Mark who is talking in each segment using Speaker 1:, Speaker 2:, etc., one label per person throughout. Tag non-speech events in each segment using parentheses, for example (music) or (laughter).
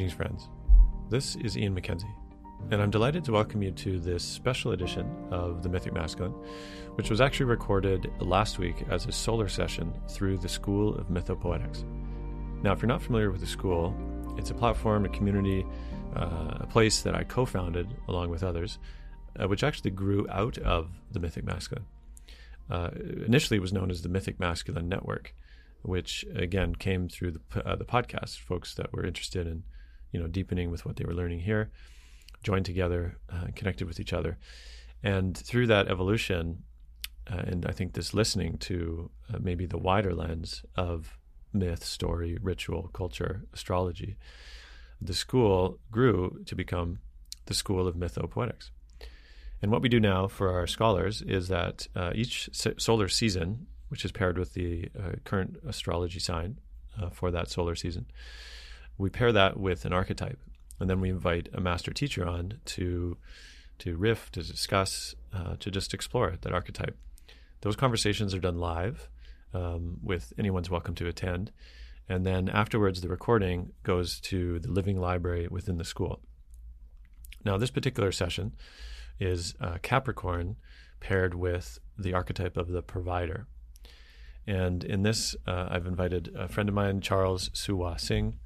Speaker 1: Greetings, friends. This is Ian MacKenzie, and I'm delighted to welcome you to this special edition of The Mythic Masculine, which was actually recorded last week as a solar session through the School of Mythopoetics. Now, if you're not familiar with the school, it's a platform, a community, uh, a place that I co founded along with others, uh, which actually grew out of the Mythic Masculine. Uh, initially, it was known as the Mythic Masculine Network, which again came through the, uh, the podcast, folks that were interested in you know deepening with what they were learning here, joined together, uh, connected with each other, and through that evolution, uh, and I think this listening to uh, maybe the wider lens of myth, story, ritual, culture, astrology, the school grew to become the School of Mythopoetics. And what we do now for our scholars is that uh, each solar season, which is paired with the uh, current astrology sign uh, for that solar season, we pair that with an archetype, and then we invite a master teacher on to to riff, to discuss, uh, to just explore that archetype. Those conversations are done live, um, with anyone's welcome to attend, and then afterwards the recording goes to the living library within the school. Now, this particular session is uh, Capricorn paired with the archetype of the provider. And in this, uh, I've invited a friend of mine, Charles Sue-Wah-Sing,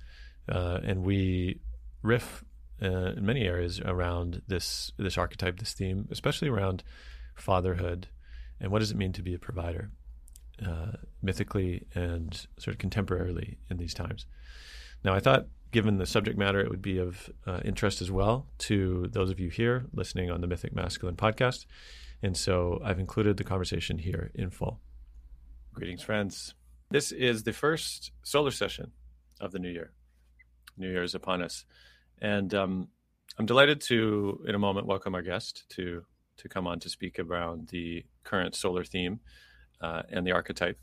Speaker 1: uh, and we riff uh, in many areas around this this archetype, this theme, especially around fatherhood and what does it mean to be a provider, uh, mythically and sort of contemporarily in these times. Now, I thought, given the subject matter, it would be of uh, interest as well to those of you here listening on the Mythic Masculine podcast, and so I've included the conversation here in full. Greetings, friends. This is the first solar session of the new year. New Year is upon us, and um, I'm delighted to, in a moment, welcome our guest to to come on to speak around the current solar theme uh, and the archetype.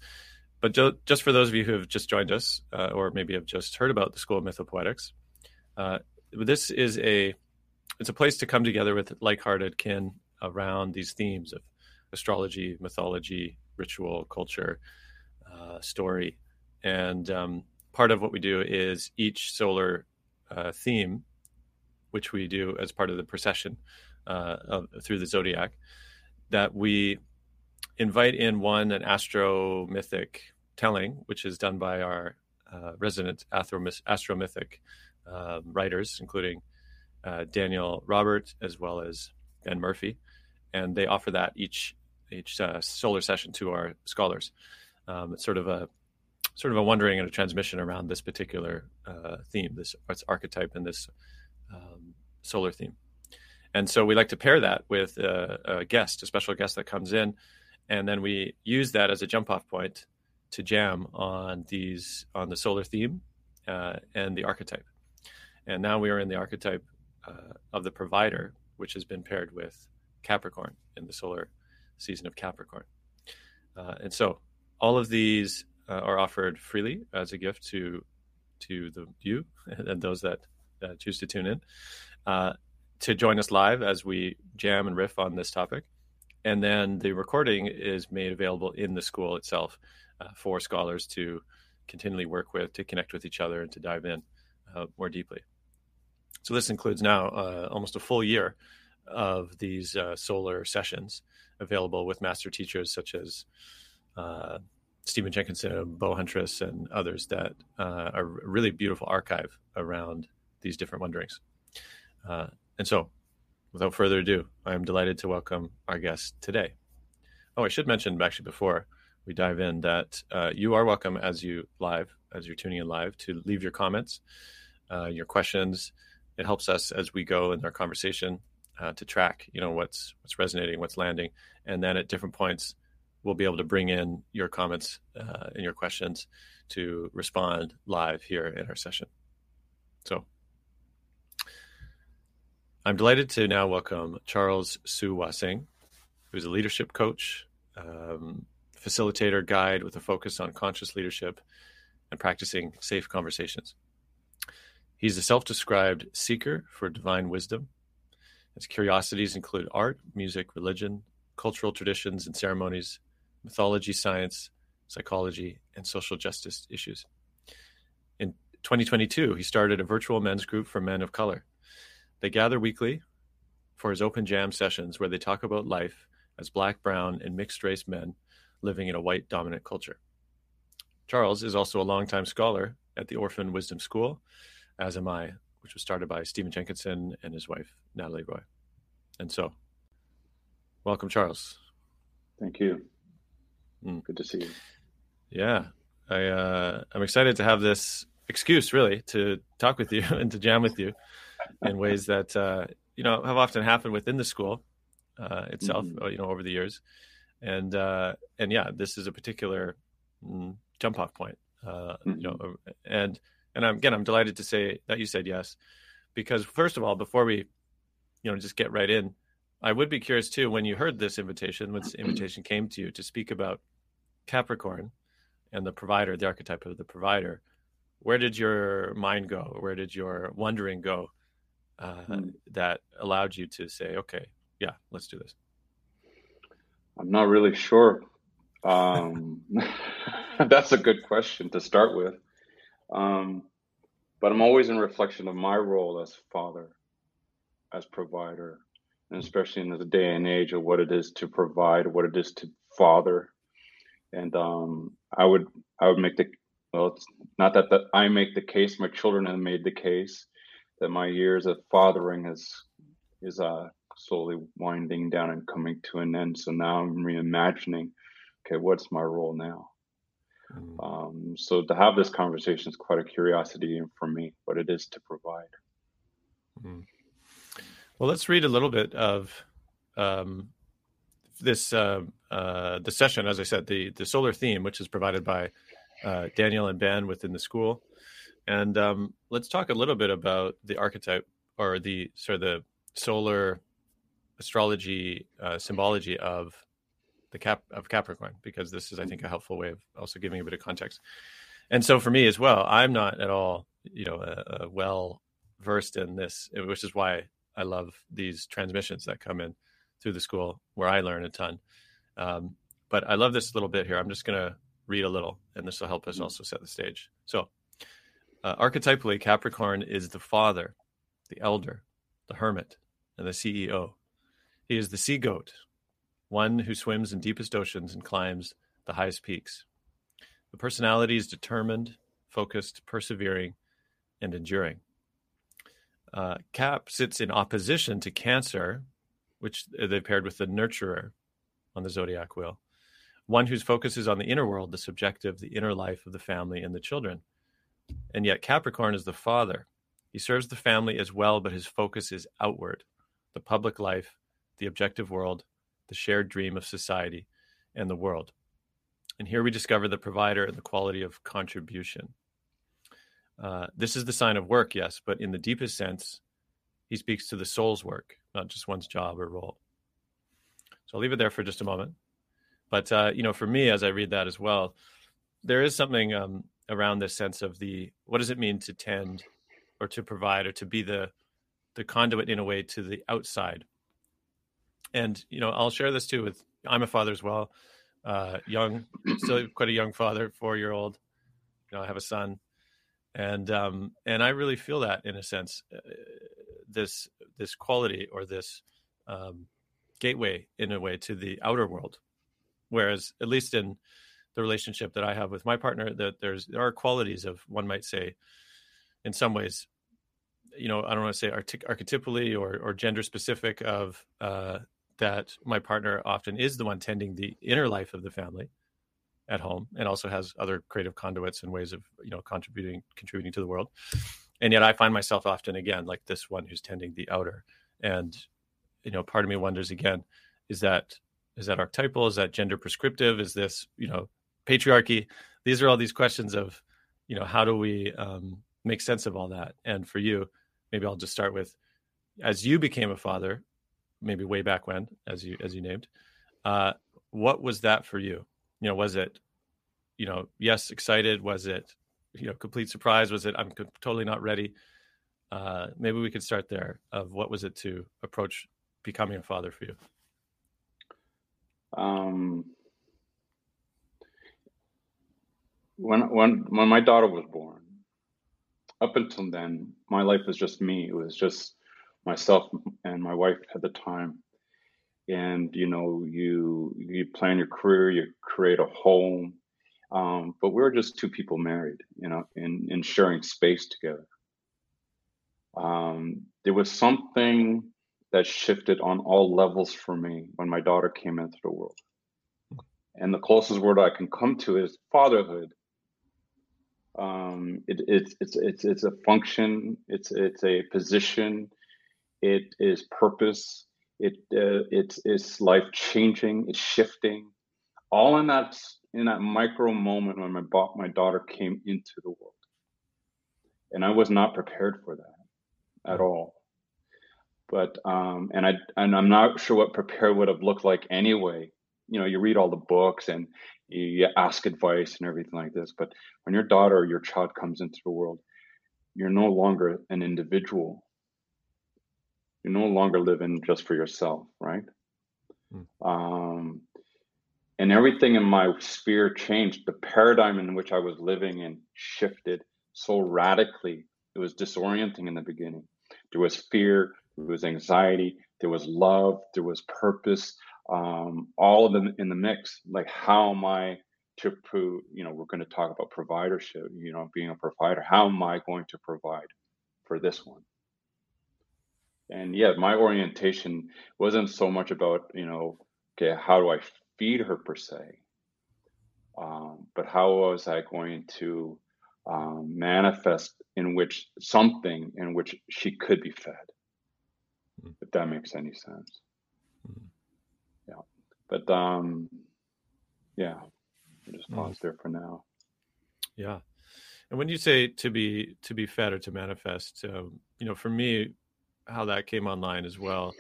Speaker 1: But jo- just for those of you who have just joined us, uh, or maybe have just heard about the School of Mythopoetics, uh, this is a it's a place to come together with like-hearted kin around these themes of astrology, mythology, ritual, culture, uh, story, and um, part of what we do is each solar uh, theme, which we do as part of the procession uh, of, through the zodiac, that we invite in one an astro mythic telling, which is done by our uh, resident astro mythic um, writers, including uh, Daniel Robert as well as Ben Murphy, and they offer that each each uh, solar session to our scholars. Um, it's sort of a sort of a wondering and a transmission around this particular uh, theme, this archetype and this um, solar theme. And so we like to pair that with a, a, guest, a special guest that comes in, and then we use that as a jump off point to jam on these on the solar theme uh, and the archetype. And now we are in the archetype uh, of the provider, which has been paired with Capricorn in the solar season of Capricorn. Uh, and so all of these uh, are offered freely as a gift to to the you (laughs) and those that uh, choose to tune in uh, to join us live as we jam and riff on this topic. And then the recording is made available in the school itself uh, for scholars to continually work with, to connect with each other, and to dive in uh, more deeply. So this includes now uh, almost a full year of these solar sessions available with master teachers such as Stephen Jenkinson, Bo Huntress, and others that uh, are a really beautiful archive around these different wonderings. Uh, and so, without further ado, I am delighted to welcome our guest today. Oh, I should mention actually before we dive in that uh, you are welcome as you live, as you're tuning in live, to leave your comments, uh, your questions. It helps us as we go in our conversation uh, to track, you know, what's what's resonating, what's landing, and then at different points we'll be able to bring in your comments uh, and your questions to respond live here in our session. So I'm delighted to now welcome Charles Sue-Wah-Sing, who's a leadership coach, um, facilitator, guide with a focus on conscious leadership and practicing safe conversations. He's a self described seeker for divine wisdom. His curiosities include art, music, religion, cultural traditions and ceremonies, mythology, science, psychology, and social justice issues. In 2022, he started a virtual men's group for men of color. They gather weekly for his open jam sessions where they talk about life as black, brown, and mixed race men living in a white dominant culture. Charles is also a longtime scholar at the Orphan Wisdom School, as am I, which was started by Stephen Jenkinson and his wife, Nathalie Roy. And so, welcome, Charles.
Speaker 2: Thank you. Mm. Good to see you.
Speaker 1: Yeah, I uh, I'm excited to have this excuse, really, to talk with you (laughs) and to jam with you in ways that uh, you know have often happened within the school uh, itself, mm-hmm. you know, over the years, and uh, and yeah, this is a particular mm, jump off point, uh, mm-hmm. you know, mm-hmm. and and I'm, again, I'm delighted to say that you said yes, because first of all, before we, you know, just get right in, I would be curious too when you heard this invitation, when this invitation came to you to speak about Capricorn and the provider, the archetype of the provider. Where did your mind go? Where did your wondering go uh, hmm. that allowed you to say, okay, yeah, let's do this?
Speaker 2: I'm not really sure. Um, (laughs) that's a good question to start with. Um, but I'm always in reflection of my role as father, as provider, and especially in the day and age of what it is to provide, what it is to father. And um, I would I would make the well, it's not that, that I make the case, my children have made the case that my years of fathering is is uh slowly winding down and coming to an end. So now I'm reimagining, okay, what's my role now? Mm. Um, so to have this conversation is quite a curiosity for me, what it is to provide.
Speaker 1: Mm. Well, let's read a little bit of um, this uh, uh, the session. As I said, the the solar theme, which is provided by uh, Daniel and Ben within the school, and um, let's talk a little bit about the archetype or the sort of the solar astrology uh, symbology of the cap of Capricorn because this is, I think, a helpful way of also giving a bit of context. And so for me as well, I'm not at all, you know, well versed in this, which is why I love these transmissions that come in through the school where I learn a ton. Um, but I love this little bit here. I'm just going to read a little, and this will help us mm-hmm. also set the stage. So, uh, archetypally, Capricorn is the father, the elder, the hermit, and the CEO. He is the sea goat, one who swims in deepest oceans and climbs the highest peaks. The personality is determined, focused, persevering, and enduring. Uh, Cap sits in opposition to Cancer, which they paired with the nurturer on the zodiac wheel, one whose focus is on the inner world, the subjective, the inner life of the family and the children. And yet, Capricorn is the father. He serves the family as well, but his focus is outward, the public life, the objective world, the shared dream of society and the world. And here we discover the provider and the quality of contribution. Uh, this is the sign of work, yes, but in the deepest sense, he speaks to the soul's work, not just one's job or role. So I'll leave it there for just a moment. But uh, you know, for me, as I read that as well, there is something um, around this sense of the what does it mean to tend or to provide or to be the the conduit in a way to the outside and you know i'll share this too with i'm a father as well uh young (clears throat) still quite a young father four year old you know i have a son and um and i really feel that in a sense uh, this this quality or this um gateway in a way to the outer world. Whereas at least in the relationship that i have with my partner that there's there are qualities of one might say in some ways you know i don't want to say archetypally or, or gender specific of uh, that my partner often is the one tending the inner life of the family at home and also has other creative conduits and ways of you know contributing contributing to the world and yet i find myself often again like this one who's tending the outer and you know part of me wonders again is that is that archetypal is that gender prescriptive is this you know patriarchy these are all these questions of you know how do we um, make sense of all that and for you maybe i'll just start with as you became a father maybe way back when, as you as you named. Uh, what was that for you? You know, was it, you know, yes, excited? Was it, you know, complete surprise? Was it I'm totally not ready? Uh, maybe we could start there. Of what was it to approach becoming a father for you?
Speaker 2: Um, when when when my daughter was born, up until then, my life was just me. It was just myself and my wife at the time. And you know, you you plan your career, you create a home, um, but we are just two people married, you know, and sharing space together. Um, there was something that shifted on all levels for me when my daughter came into the world. And the closest word I can come to is fatherhood. Um, it, it's it's it's it's a function. It's it's a position. It is purpose. It uh, it's it's life changing. It's shifting. All in that in that micro moment when my my daughter came into the world, and I was not prepared for that at all. But um, and I and I'm not sure what prepared would have looked like anyway. You know, you read all the books and you ask advice and everything like this. But when your daughter or your child comes into the world, you're no longer an individual. You're no longer living just for yourself, right? Mm. Um, and everything in my sphere changed. The paradigm in which I was living in shifted so radically. It was disorienting in the beginning. There was fear, there was anxiety, there was love, there was purpose, um, all of them in the mix. Like, how am I to prove, you know, we're going to talk about providership, you know, being a provider. How am I going to provide for this one? And yeah, my orientation wasn't so much about, you know, okay, how do I feed her per se, um, but how was I going to um, manifest in which something in which she could be fed, mm. if that makes any sense. Mm. Yeah, but um, yeah, I'll just pause mm. there for now.
Speaker 1: Yeah, and when you say to be to be fed or to manifest, um, you know, for me, how that came online as well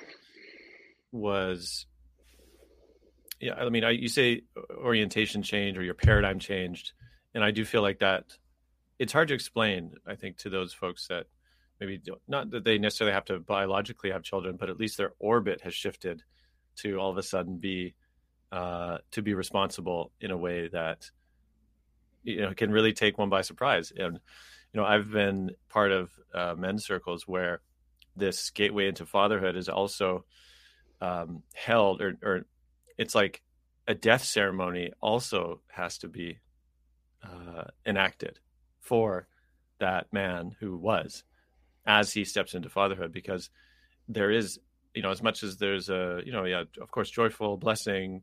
Speaker 1: was yeah, I mean, I, you say orientation change or your paradigm changed, and I do feel like that. It's hard to explain, I think, to those folks that maybe not that they necessarily have to biologically have children, but at least their orbit has shifted to all of a sudden be uh, to be responsible in a way that you know can really take one by surprise. And you know, I've been part of uh, men's circles where this gateway into fatherhood is also um, held or, or it's like a death ceremony also has to be uh, enacted for that man who was as he steps into fatherhood because there is you know as much as there's a you know yeah of course joyful blessing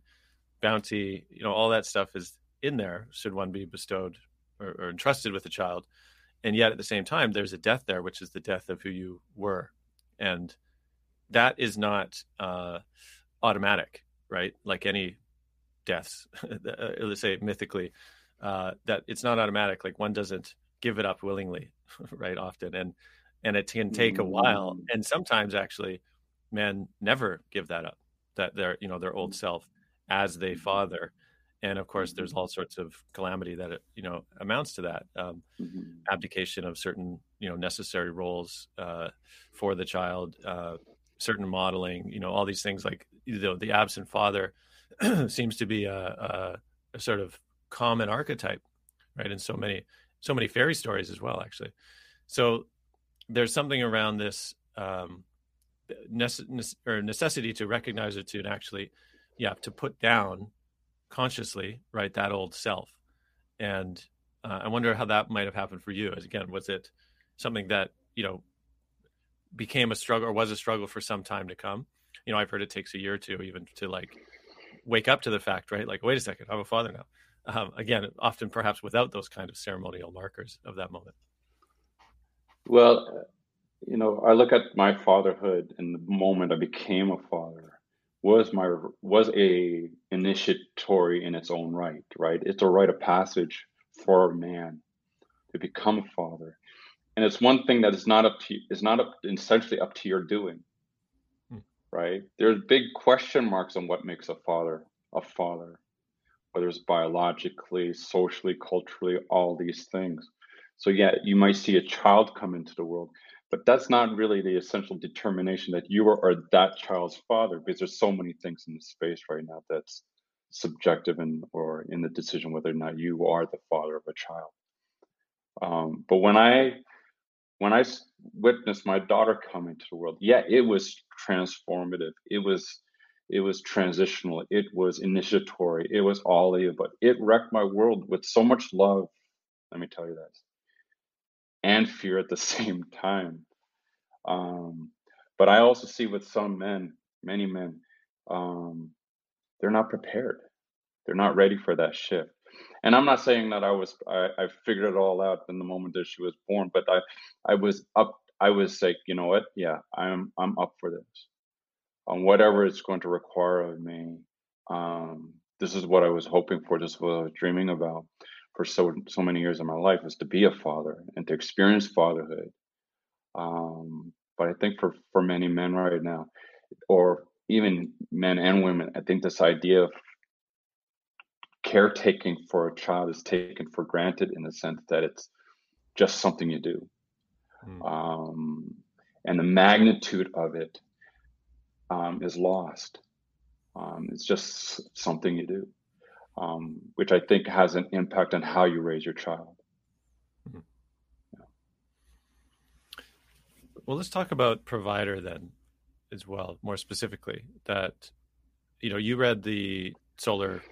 Speaker 1: bounty you know all that stuff is in there should one be bestowed or, or entrusted with a child. And yet at the same time there's a death there which is the death of who you were. And that is not uh, automatic right? Like any deaths, (laughs) uh, let's say mythically, uh, that it's not automatic. Like one doesn't give it up willingly, (laughs) right? Often, and and it can take a while, mm. and sometimes actually, men never give that up. That their you know their old self as they father, and of course, there's all sorts of calamity that it you know amounts to that um, mm-hmm. abdication of certain you know necessary roles uh, for the child. Uh, certain modeling, you know, all these things like you know, the absent father (clears throat) seems to be a, a, a, sort of common archetype, right? In so many, so many fairy stories as well, actually. So there's something around this um, necess- or necessity to recognize it to actually, yeah, to put down consciously, right, that old self. And uh, I wonder how that might have happened for you. As again, was it something that you know became a struggle or was a struggle for some time to come. You know, I've heard it takes a year or two even to like wake up to the fact, right? Like, wait a second, I'm a father now. Um, again, often perhaps without those kind of ceremonial markers of that moment.
Speaker 2: Well, you know, I look at my fatherhood and the moment I became a father was my was a initiatory in its own right, right? It's a rite of passage for a man to become a father and it's one thing that is not up to is not up, essentially up to your doing. Right? There's big question marks on what makes a father a father whether it's biologically socially culturally all these things. So yeah you might see a child come into the world but that's not really the essential determination that you are, that child's father because there's so many things in the space right now that's subjective and or in the decision whether or not you are the father of a child. Um, but when i when I witnessed my daughter come into the world, yeah, it was transformative. It was it was transitional. It was initiatory. It was all of it, but it wrecked my world with so much love. Let me tell you that, and fear at the (laughs) same time. Um, but I also see with some men, many men, um, they're not prepared. They're not ready for that shift. And I'm not saying that I was I, I figured it all out in the moment that she was born, but I I was up. I was like, you know what? Yeah, I'm I'm up for this. On whatever it's going to require of me. Um, this is what I was hoping for. This is what I was dreaming about for so so many years of my life is to be a father and to experience fatherhood. Um, but I think for for many men right now, or even men and women, I think this idea of caretaking for a child is taken for granted in the sense that it's just something you do. Mm. Um, and the magnitude of it um, is lost. Um, it's just something you do, um, which I think has an impact on how you raise your child. Mm.
Speaker 1: Yeah. Well, let's talk about provider then as well, more specifically. That, you know, you read the solar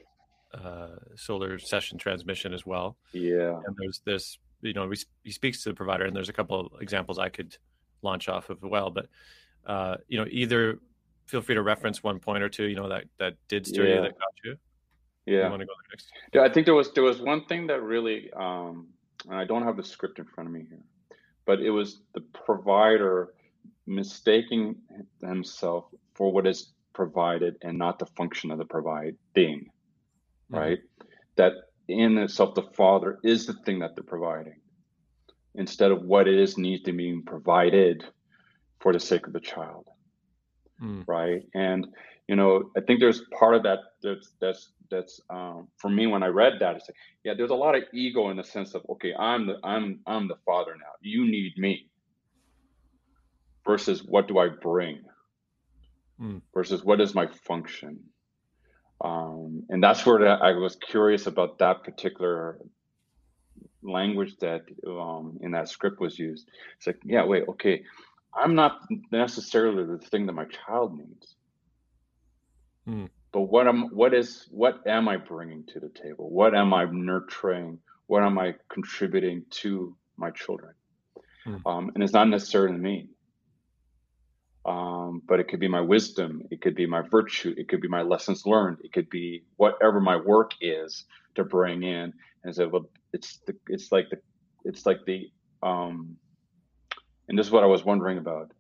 Speaker 1: uh, solar session transmission as well.
Speaker 2: Yeah.
Speaker 1: And there's this, you know, he speaks to the provider, and there's a couple of examples I could launch off of as well. But uh, you know, either feel free to reference one point or two, you know, that that did stir yeah. you, that got you.
Speaker 2: Yeah. You want to go next? Yeah, I think there was there was one thing that really, um, and I don't have the script in front of me here, but it was the provider mistaking himself for what is provided and not the function of the providing mm-hmm. right? That in itself, the father is the thing that they're providing instead of what it is needs to be provided for the sake of the child. Mm. Right. And, you know, I think there's part of that that's, that's, that's, um, for me, when I read that, it's like, yeah, there's a lot of ego in the sense of, okay, I'm the, I'm, I'm the father now. You need me versus what do I bring mm. versus what is my function um, and that's where I was curious about that particular language that um, in that script was used. It's like, yeah, wait, okay, I'm not necessarily the thing that my child needs, mm. but what am what is what am I bringing to the table? What am I nurturing? What am I contributing to my children? Mm. Um, and it's not necessarily me um, but it could be my wisdom it could be my virtue it could be my lessons learned it could be whatever my work is to bring in. And say well it's the it's like the it's like the um and this is what i was wondering about.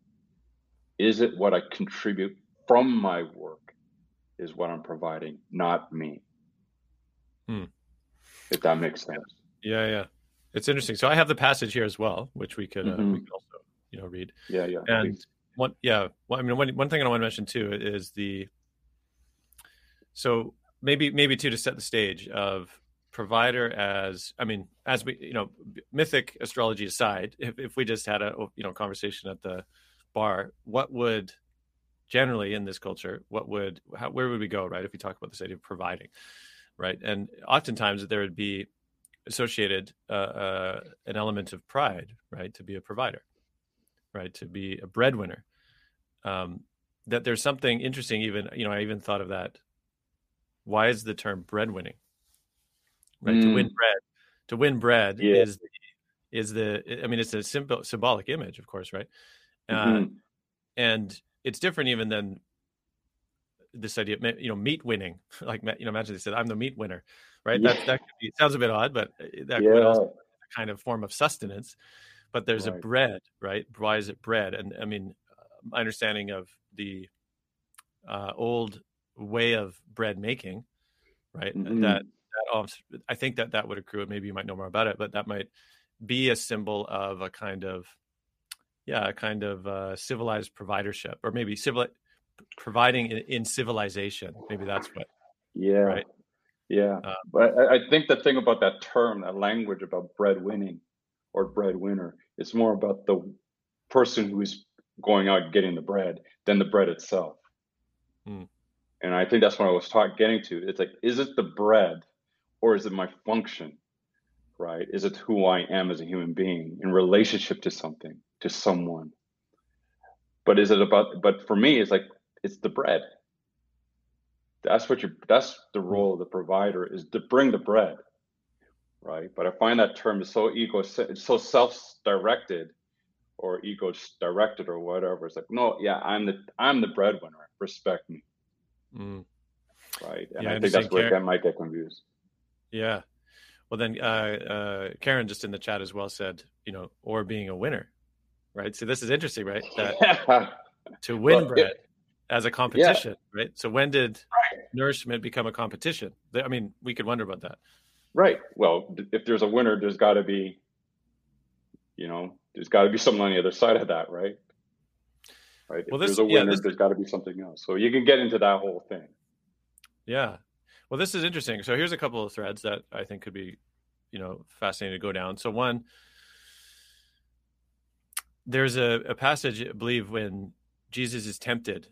Speaker 2: Is it what i contribute from my work is what i'm providing not me? Hmm. if that makes sense.
Speaker 1: Yeah yeah. It's interesting. So i have the passage here as well which we could, uh, mm-hmm. we could also you know read.
Speaker 2: Yeah yeah
Speaker 1: and please one yeah. Well, i mean one, one thing i want to mention too is the so maybe maybe too to set the stage of provider as i mean as we you know mythic astrology aside if, if we just had a you know conversation at the bar what would generally in this culture what would how, where would we go right if we talk about this idea of providing right? And oftentimes there would be associated uh, uh, an element of pride right to be a provider right? To be a breadwinner. Um, that there's something interesting. Even you know, I even thought of that. Why is the term breadwinning? Right, mm. to win mm. bread. To win bread yeah. is the, is the. I mean, it's a simple symbolic image, of course, right? Uh, mm-hmm. Uh, and it's different even than this idea, you know, meat winning. (laughs) Like you know, imagine they said, "I'm the meat winner," right? Yeah. That that be, sounds a bit odd, but uh, that yeah. could also be a kind of form of sustenance but there's right. a bread, right? Why is it bread? And I mean, my understanding of the uh, old way of bread making, right? Mm-hmm. That, that I think that that would accrue. Maybe you might know more about it, but that might be a symbol of a kind of, yeah, a kind of uh, civilized providership, or maybe civil providing in, in, civilization. Maybe that's what.
Speaker 2: Yeah. Right. Yeah, um, but I, I think the thing about that term, that language about bread winning or breadwinner, it's more about the person who's going out getting the bread than the bread itself. Mm. And I think that's what I was taught getting to. It's like, is it the bread or is it my function? right? Is it who I am as a human being in relationship to something, to someone? But is it about, but for me, it's like, it's the bread. That's what you, that's the hmm. role of the provider is to bring the bread, right? But I find that term is so ego, so self-directed or ego directed or whatever. It's like, no, yeah, I'm the, I'm the breadwinner. Respect me. Mm. Right. And yeah, I think that's where Karen, might get confused.
Speaker 1: Yeah. Well, then uh, uh, Karen just in the chat as well said, you know, or being a winner, right? So this is interesting, right? That (laughs) to win well, bread it, as a competition, yeah. right? So when did right. nourishment become a competition? I mean, we could wonder about that.
Speaker 2: Right. Well, if there's a winner, there's got to be, you know, there's got to be something on the other side of that, right? Right. Well, if this, there's a winner, yeah, this, there's got to be something else. So you can get into that whole thing.
Speaker 1: Yeah. Well, this is interesting. So here's a couple of threads that I think could be, you know, fascinating to go down. So one, there's a, a passage, I believe, when Jesus is tempted,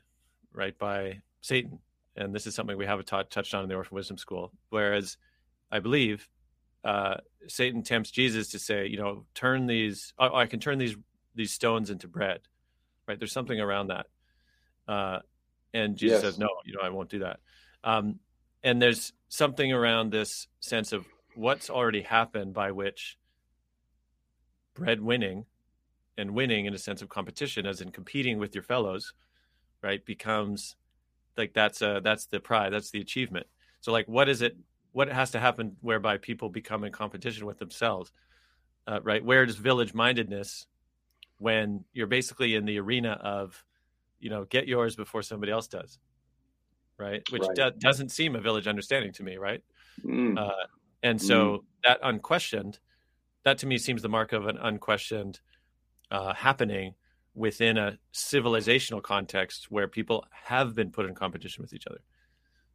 Speaker 1: right, by Satan, and this is something we have taught, touched on in the Orphan Wisdom School. Whereas, I believe, uh, Satan tempts Jesus to say, you know, turn these, oh, I can turn these these stones into bread, right? There's something around that, uh, and Jesus yes. says, no, you know, I won't do that. Um, and there's something around this sense of what's already happened by which bread winning and winning in a sense of competition as in competing with your fellows right becomes like that's a that's the pride that's the achievement so like what is it what has to happen whereby people become in competition with themselves uh, right where does village mindedness when you're basically in the arena of you know get yours before somebody else does right? Which right. Do- doesn't seem a village understanding to me, right? Mm. Uh, and so mm. that unquestioned, that to me seems the mark of an unquestioned uh, happening within a civilizational context where people have been put in competition with each other,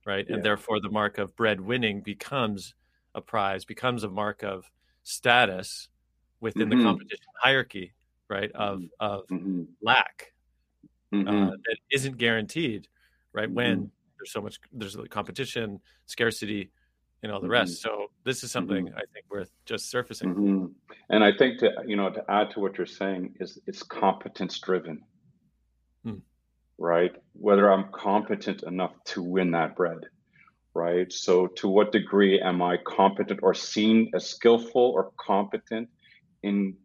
Speaker 1: right? Yeah. And therefore, the mark of bread winning becomes a prize, becomes a mark of status within mm-hmm. the competition hierarchy, right? Of mm-hmm. of mm-hmm. lack uh, mm-hmm. that isn't guaranteed, right? When mm-hmm there's so much there's competition scarcity and all the rest mm-hmm. so this is something i think worth just surfacing
Speaker 2: and i think to you know to add to what you're saying is it's competence driven. Right whether i'm competent enough to win that bread right so to what degree am i competent or seen as skillful or competent in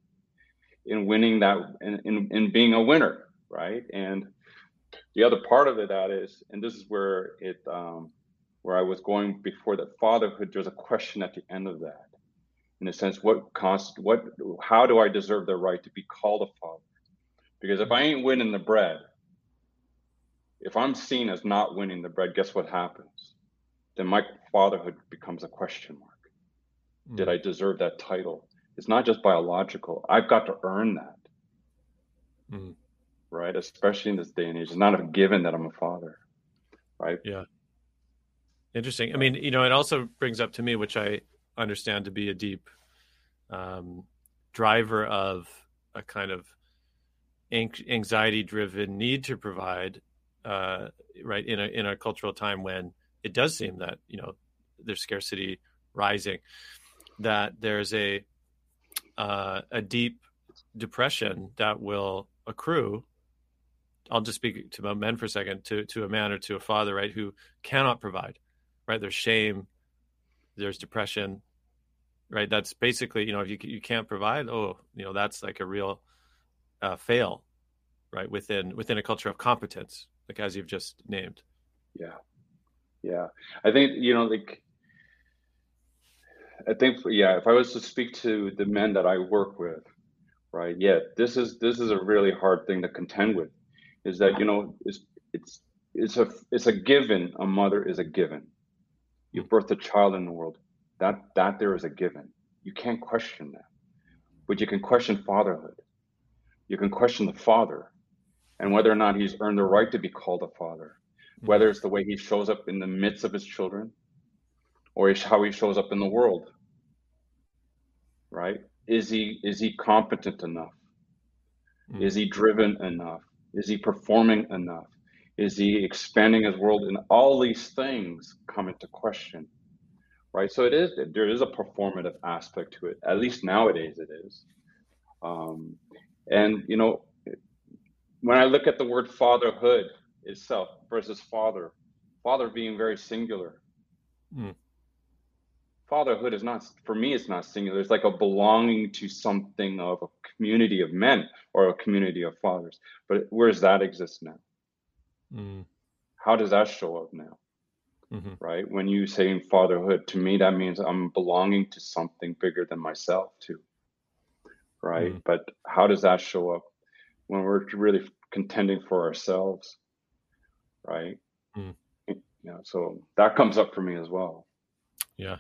Speaker 2: in winning that in, in, in being a winner right and the other part of it that is, and this is where it um, where I was going before that fatherhood. There's a question at the end of that, in a sense, what cost, what, how do I deserve the right to be called a father? Because if I ain't winning the bread, if I'm seen as not winning the bread, guess what happens? Then my fatherhood becomes a question mark. Mm. Did I deserve that title? It's not just biological. I've got to earn that. Mm right? Especially in this day and age, it's not a given that I'm a father, right?
Speaker 1: Yeah. Interesting. I mean, you know, it also brings up to me, which I understand to be a deep um, driver of a kind of anxiety-driven need to provide, uh, right? In a in a cultural time when it does seem that you know there's scarcity rising, that there's a uh, a deep depression that will accrue I'll just speak to men for a second, to to a man or to a father, right, who cannot provide, right? There's shame, there's depression, right? That's basically, you know, if you you can't provide, oh, you know, that's like a real uh, fail, right? Within within a culture of competence, like as you've just named.
Speaker 2: Yeah, yeah. I think you know, like, I think yeah. If I was to speak to the men that I work with, right? Yeah, this is this is a really hard thing to contend with is that you know it's it's it's a it's a given. A mother is a given. You birth a child in the world. That that there is a given. You can't question that, but you can question fatherhood. You can question the father, and whether or not he's earned the right to be called a father. Whether it's the way he shows up in the midst of his children, or how he shows up in the world. Right? Is he is he competent enough? Mm. Is he driven enough? Is he performing enough? Is he expanding his world? And all these things come into question, right? So it is there is a performative aspect to it. At least nowadays, it is. Um, and you know, when I look at the word fatherhood itself versus father, father being very singular. Mm. Fatherhood is not for me. It's not singular. It's like a belonging to something of a community of men or a community of fathers. But where does that exist now? Mm. How does that show up now? Mm-hmm. Right? When you say fatherhood, to me, that means I'm belonging to something bigger than myself, too. Right? Mm. But how does that show up when we're really contending for ourselves? Right? Mm. You know, so that comes up for me as well.
Speaker 1: Yeah.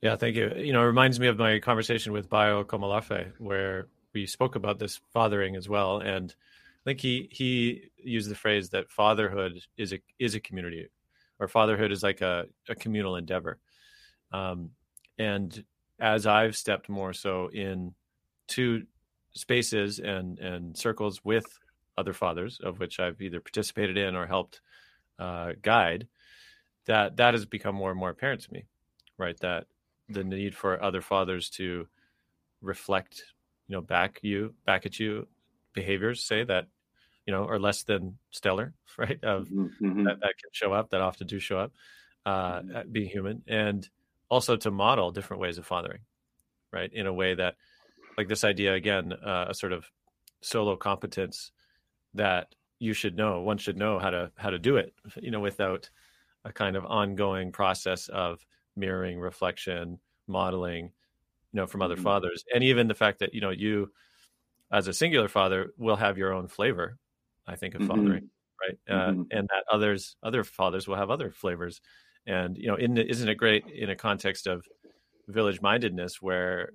Speaker 1: Yeah, thank you. You know, it reminds me of my conversation with Bayo Akomolafe, where we spoke about this fathering as well. And I think he he used the phrase that fatherhood is a is a community or fatherhood is like a, a communal endeavor. Um, and as I've stepped more so in two spaces and and circles with other fathers, of which I've either participated in or helped uh, guide, that that has become more and more apparent to me, right? That the need for other fathers to reflect, you know, back you back at you behaviors, say that you know, are less than stellar, (laughs) right? Of mm-hmm, mm-hmm. that, that can show up, that often do show up, uh, mm-hmm. being human, and also to model different ways of fathering, right? In a way that, like this idea again, uh, a sort of solo competence that you should know, one should know how to how to do it, you know, without a kind of ongoing process of mirroring, reflection, modeling, you know, from other mm-hmm. fathers, and even the fact that you know you as a singular father will have your own flavor I think of mm-hmm. fathering, right? Uh, mm-hmm. And that others, other fathers will have other flavors. And you know, in, isn't it great in a context of village mindedness where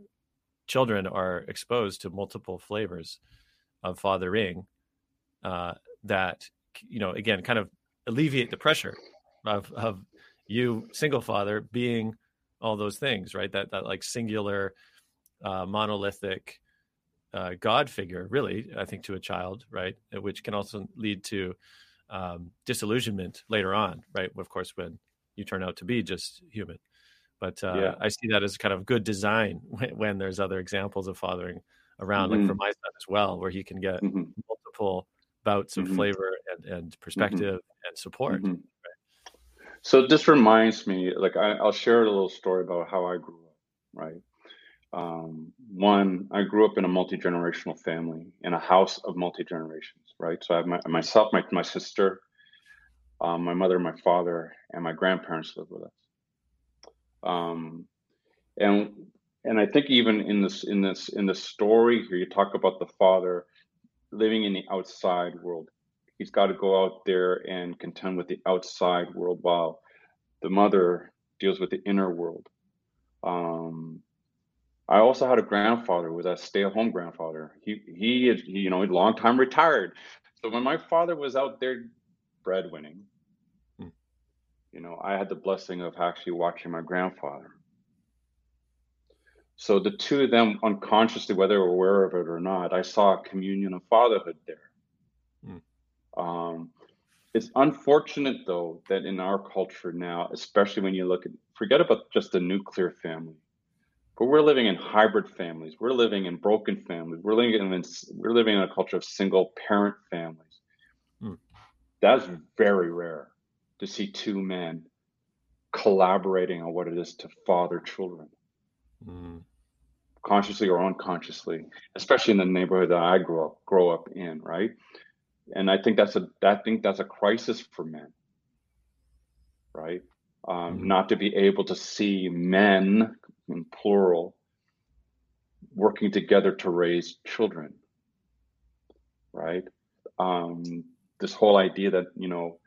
Speaker 1: children are exposed to multiple flavors of fathering uh, that you know again kind of alleviate the pressure of of you single father being all those things right that that like singular uh, monolithic uh, God figure, really, I think, to a child, right? Which can also lead to um, disillusionment later on, right? Of course, when you turn out to be just human. But uh, yeah. I see that as kind of good design (laughs) when, when there's other examples of fathering around, mm-hmm. like for my son as well, where he can get mm-hmm. multiple bouts of mm-hmm. flavor and, and mm-hmm. perspective and support.
Speaker 2: Mm-hmm. Right? So this reminds me, like I, I'll share a little story about how I grew up, right? um, one, I grew up in a multi generational family in a house of multi generations, right? So I have my, myself, my, my sister, um, my mother, my father, and my grandparents live with us. Um, and and I think even in this in this in the story here, you talk about the father living in the outside world. He's got to go out there and contend with the outside world, while the mother deals with the inner world. Um, I also had a grandfather who was a stay-at-home grandfather. He he is he, you know long time retired. So when my father was out there breadwinning. You know, I had the blessing of actually watching my grandfather. So the two of them unconsciously, whether they were aware of it or not, I saw a communion of fatherhood there. Hmm. Um, it's unfortunate though that in our culture now, especially when you look at forget about just the nuclear family but we're living in hybrid families. We're living in broken families. We're living in we're living in a culture of single parent families. Hmm. That's very rare to see two men collaborating on what it is to father children. Hmm. Consciously or unconsciously, especially in the neighborhood that I grew up grow up in, right? And I think that's a I think that's a crisis for men, right? Um, hmm. not to be able to see men in plural, working together to raise children, right? Um, this whole idea that you know,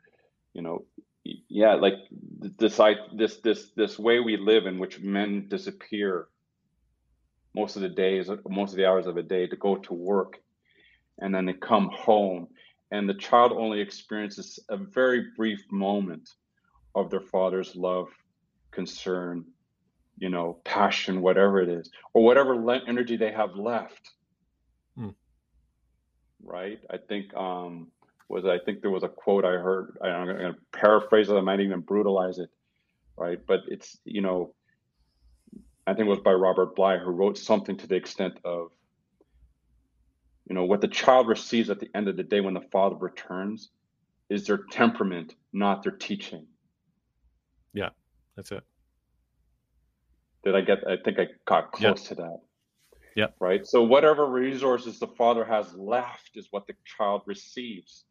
Speaker 2: you know, yeah, like this this this this way we live in which men disappear most of the days, most of the hours of a day to go to work, and then they come home, and the child only experiences a very brief moment of their father's love, concern, you know, passion, whatever it is, or whatever le- energy they have left. Hmm. Right? I think um, was I think there was a quote I heard. I, am going to paraphrase it. I might even brutalize it. right? But it's you know, I think it was by Robert Bly who wrote something to the extent of, you know, what the child receives at the end of the day when the father returns is their temperament, not their teaching.
Speaker 1: Yeah, that's it.
Speaker 2: Did I get? I think I got close to that.
Speaker 1: Yeah.
Speaker 2: Right. So whatever resources the father has left is what the child receives,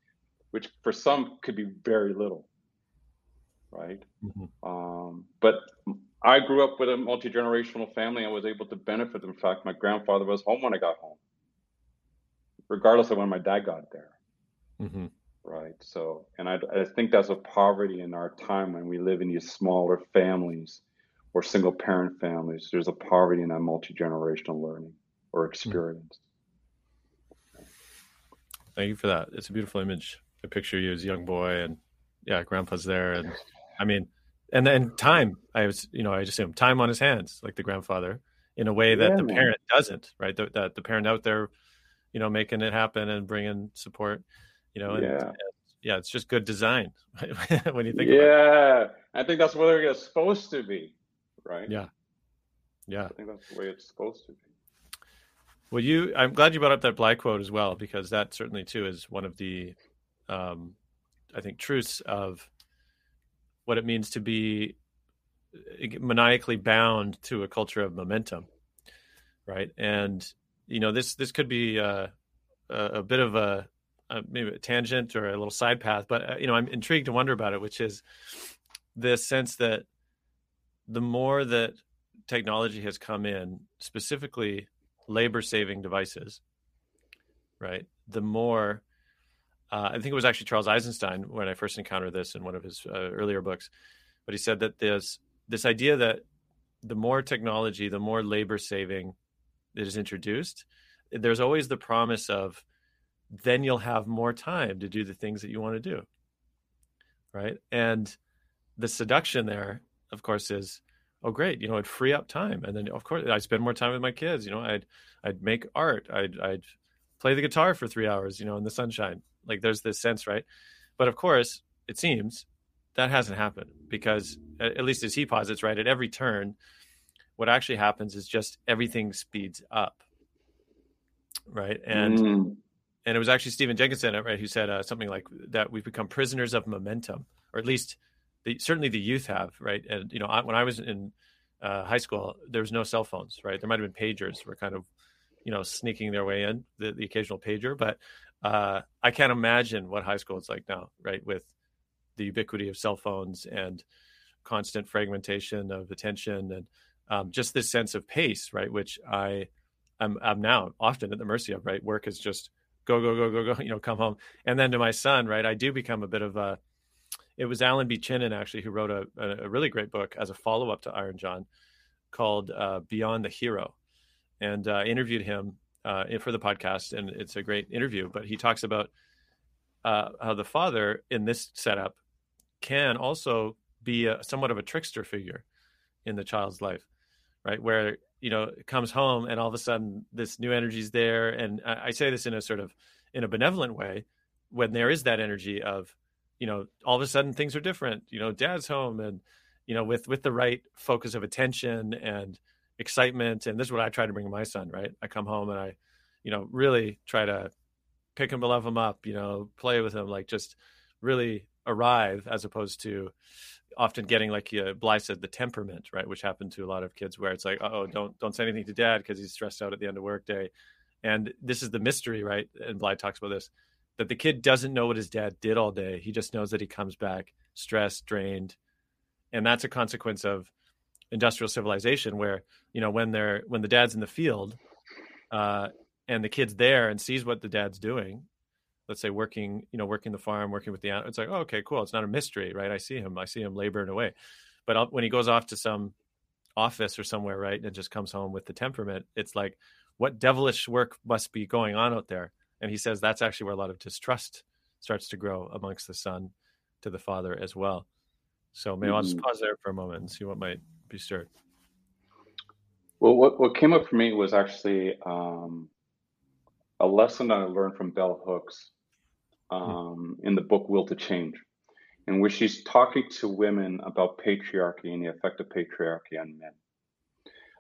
Speaker 2: which for some could be very little. Right. Mm-hmm. Um, but I grew up with a multi generational family. I was able to benefit. In fact, my grandfather was home when I got home, regardless of when my dad got there. Mm-hmm. Right. So, and I, I think that's a poverty in our time when we live in these smaller families or single parent families, there's a poverty in that multi generational learning or hmm. experience.
Speaker 1: Thank you for that. It's a beautiful image. I picture you as a young boy, and yeah, grandpa's there, and I mean, and then time. I was, you know, I just assume time on his hands, like the grandfather, in a way that yeah, the man. parent doesn't, right? That, that the parent out there, you know, making it happen and bringing support, you know, and,
Speaker 2: yeah. And,
Speaker 1: yeah, it's just good design (laughs) when you think.
Speaker 2: Yeah, I think that's what they're supposed to be right?
Speaker 1: Yeah. Yeah.
Speaker 2: I think that's the way it's supposed to be.
Speaker 1: Well, you, I'm glad you brought up that Bly quote as well, because that certainly too is one of the, um, I think, truths of what it means to be maniacally bound to a culture of momentum, right? And you know, this this could be uh, a, a bit of a, a, maybe a tangent or a little side path, but uh, you know, I'm intrigued to wonder about it, which is this sense that the more that technology has come in, specifically labor saving devices, right? The more, uh, I think it was actually Charles Eisenstein when I first encountered this in one of his uh, earlier books, but he said that there's this idea that the more technology, the more labor saving that is introduced, there's always the promise of then you'll have more time to do the things that you want to do. Right. And the seduction there of course, is oh great, you know, I'd free up time, and then of course I'd spend more time with my kids. You know, I'd I'd make art, I'd I'd play the guitar for three hours, you know, in the sunshine. Like there's this sense, right? But of course, it seems that hasn't happened because at least as he posits, right, at every turn, what actually happens is just everything speeds up, right? And mm. and it was actually Stephen Jenkinson, right, who said uh, something like that: we've become prisoners of momentum, or at least the, certainly the youth have, right? And you know, I, when I was in uh, high school, there was no cell phones, right? There might have been pagers, were kind of, you know, sneaking their way in the, the occasional pager, but uh, I can't imagine what high school is like now, right? With the ubiquity of cell phones and constant fragmentation of attention and um, just this sense of pace, right? Which I I'm, I'm now often at the mercy of, right? Work is just go, go, go, go, go, (laughs) you know, come home. And then to my son, right? I do become a bit of a, it was Allan B. Chinen actually who wrote a, a really great book as a follow up to Iron John called uh, Beyond the Hero, and uh, interviewed him uh, for the podcast, and it's a great interview. But he talks about uh, how the father in this setup can also be a, somewhat of a trickster figure in the child's life, right? Where you know it comes home and all of a sudden this new energy is there, and I, I say this in a sort of in a benevolent way when there is that energy of you know all of a sudden things are different you know dad's home and you know with with the right focus of attention and excitement and this is what i try to bring my son right? I come home and i you know really try to pick him love him up you know play with him like just really arrive as opposed to often getting like uh, Bly said the temperament right? Which happened to a lot of kids where it's like oh don't don't say anything to dad because he's stressed out at the end of work day. And this is the mystery right? And Bly talks about this that the kid doesn't know what his dad did all day. He just knows that he comes back stressed, drained, and that's a consequence of industrial civilization. Where you know when they're when the dad's in the field, uh, and the kid's there and sees what the dad's doing. Let's say working, you know, working the farm, working with the animal. It's like, oh, okay, cool. It's not a mystery, right? I see him. I see him laboring away. But I'll, when he goes off to some office or somewhere, right, and just comes home with the temperament, it's like, what devilish work must be going on out there? And he says that's actually where a lot of distrust starts to grow amongst the son to the father as well. So maybe mm-hmm. I'll just mm-hmm. pause there for a moment and see what might be stirred.
Speaker 2: Well, what, what came up for me was actually um, a lesson that I learned from Bell Hooks hmm. um, in the book Will to Change. in which she's talking to women about patriarchy and the effect of patriarchy on men.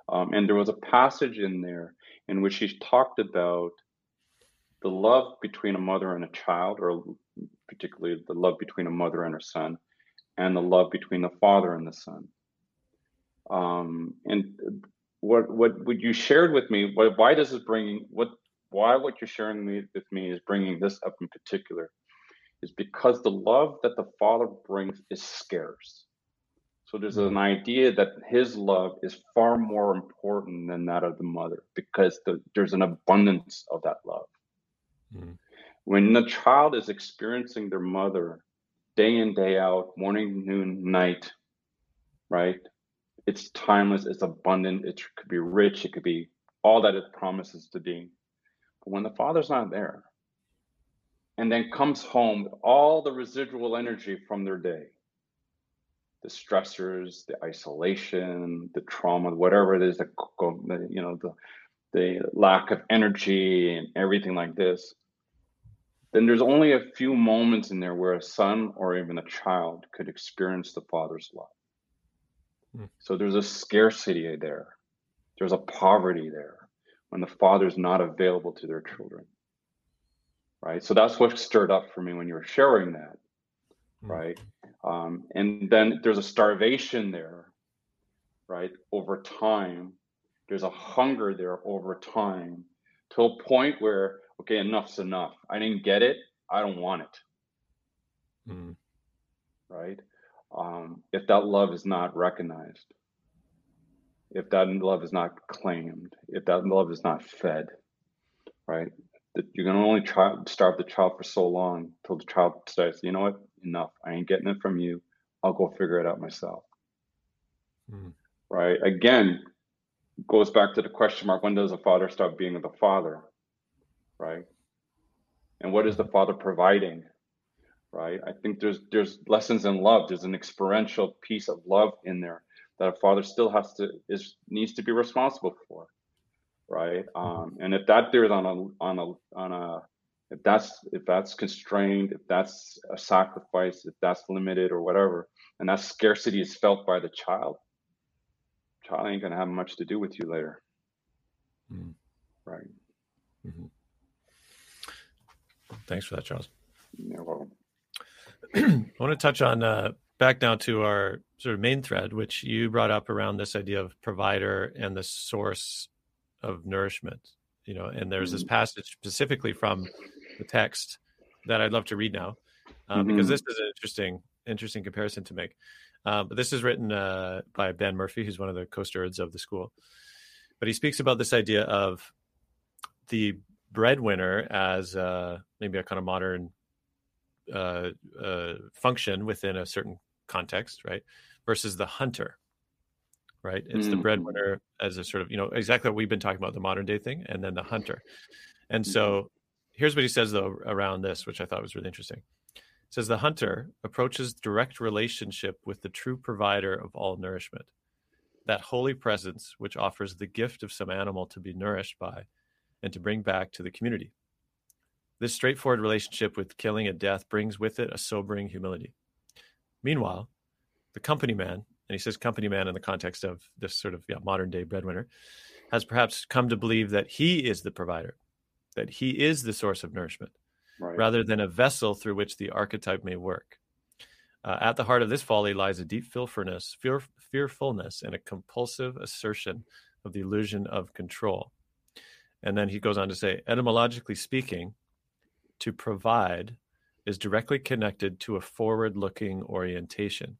Speaker 2: Um, and there was a passage in there in which she talked about the love between a mother and a child, or particularly the love between a mother and her son, and the love between the father and the son. Um, and what what what you shared with me, why, why does this bringing what why what you're sharing me, with me is bringing this up in particular, is because the love that the father brings is scarce. So there's an idea that his love is far more important than that of the mother because the, there's an abundance of that love. Mm. When the child is experiencing their mother day in, day out, morning, noon, night, right? It's timeless, it's abundant, it could be rich, it could be all that it promises to be. But when the father's not there, and then comes home with all the residual energy from their day, the stressors, the isolation, the trauma, whatever it is that you know the the lack of energy and everything like this, then there's only a few moments in there where a son or even a child could experience the father's love. Hmm. So there's a scarcity there. There's a poverty there when the father's not available to their children. Right. So that's what stirred up for me when you were sharing that. Hmm. Right. Um, and then there's a starvation there, right? Over time, there's a hunger there over time to a point where, okay, enough's enough. I didn't get it. I don't want it. Mm. Right? Um, if that love is not recognized, if that love is not claimed, if that love is not fed, right? That you're gonna only try starve the child for so long till the child says, you know what, enough. I ain't getting it from you. I'll go figure it out myself. Mm. Right. Again, goes back to the question mark when does a father stop being the father? Right. And what is the father providing? Right. I think there's there's lessons in love. There's an experiential piece of love in there that a father still has to is needs to be responsible for. Right. Um, and if that there's on a on a on a if that's if that's constrained, if that's a sacrifice, if that's limited or whatever, and that scarcity is felt by the child, child ain't gonna have much to do with you later. Mm. Right. Mm-hmm.
Speaker 1: Thanks for that, Charles.
Speaker 2: You're welcome. (clears throat)
Speaker 1: I want to touch on uh, back now to our sort of main thread, which you brought up around this idea of provider and the source of nourishment. You know, and there's this mm-hmm. passage specifically from the text that I'd love to read now, um, mm-hmm. because this is an interesting interesting comparison to make. Um, but this is written uh, by Ben Murphy, who's one of the co-stewards of the school. But he speaks about this idea of the breadwinner as uh, maybe a kind of modern uh, uh function within a certain context, right? Versus the hunter, right? It's mm-hmm. the breadwinner as a sort of, you know, exactly what we've been talking about, the modern day thing, and then the hunter. And so mm-hmm here's what he says though around this, which I thought was really interesting. It says the hunter approaches direct relationship with the true provider of all nourishment, that holy presence which offers the gift of some animal to be nourished by and to bring back to the community. This straightforward relationship with killing and death brings with it a sobering humility. Meanwhile, the company man, and he says company man in the context of this sort of yeah, modern day breadwinner, has perhaps come to believe that he is the provider that he is the source of nourishment right. rather than a vessel through which the archetype may work. Uh, at the heart of this folly lies a deep fearfulness, fear, fearfulness, and a compulsive assertion of the illusion of control. And then he goes on to say, etymologically speaking, to provide is directly connected to a forward looking orientation.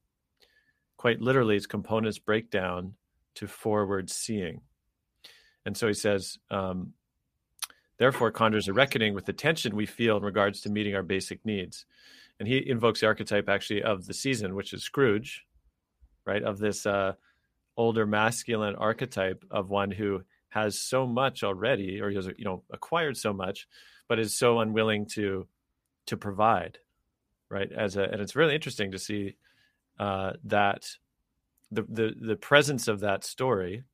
Speaker 1: Quite literally, its components break down to forward seeing. And so he says, um, therefore conjures a reckoning with the tension we feel in regards to meeting our basic needs. And he invokes the archetype actually of the season, which is Scrooge, right? Of this uh, older masculine archetype of one who has so much already, or he has you know acquired so much, but is so unwilling to to provide, right? As a and it's really interesting to see uh, that the the the presence of that story,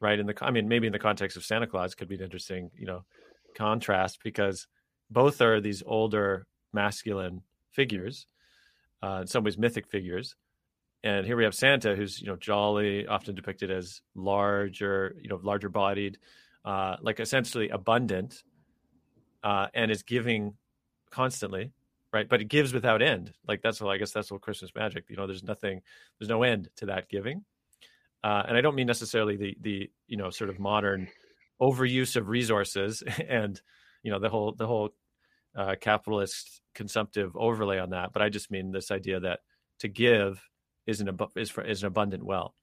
Speaker 1: right? In the I mean, maybe in the context of Santa Claus could be an interesting, you know, contrast because both are these older masculine figures uh, in some ways mythic figures. And here we have Santa, who's you know jolly, often depicted as larger, you know, larger bodied, uh, like essentially abundant, uh, and is giving constantly, right? But it gives without end. Like that's all. I guess that's all Christmas magic. You know, there's nothing, there's no end to that giving. Uh, and I don't mean necessarily the the you know sort of modern overuse of resources (laughs) and you know the whole the whole uh, capitalist consumptive overlay on that, but I just mean this idea that to give is an is for, is an abundant well.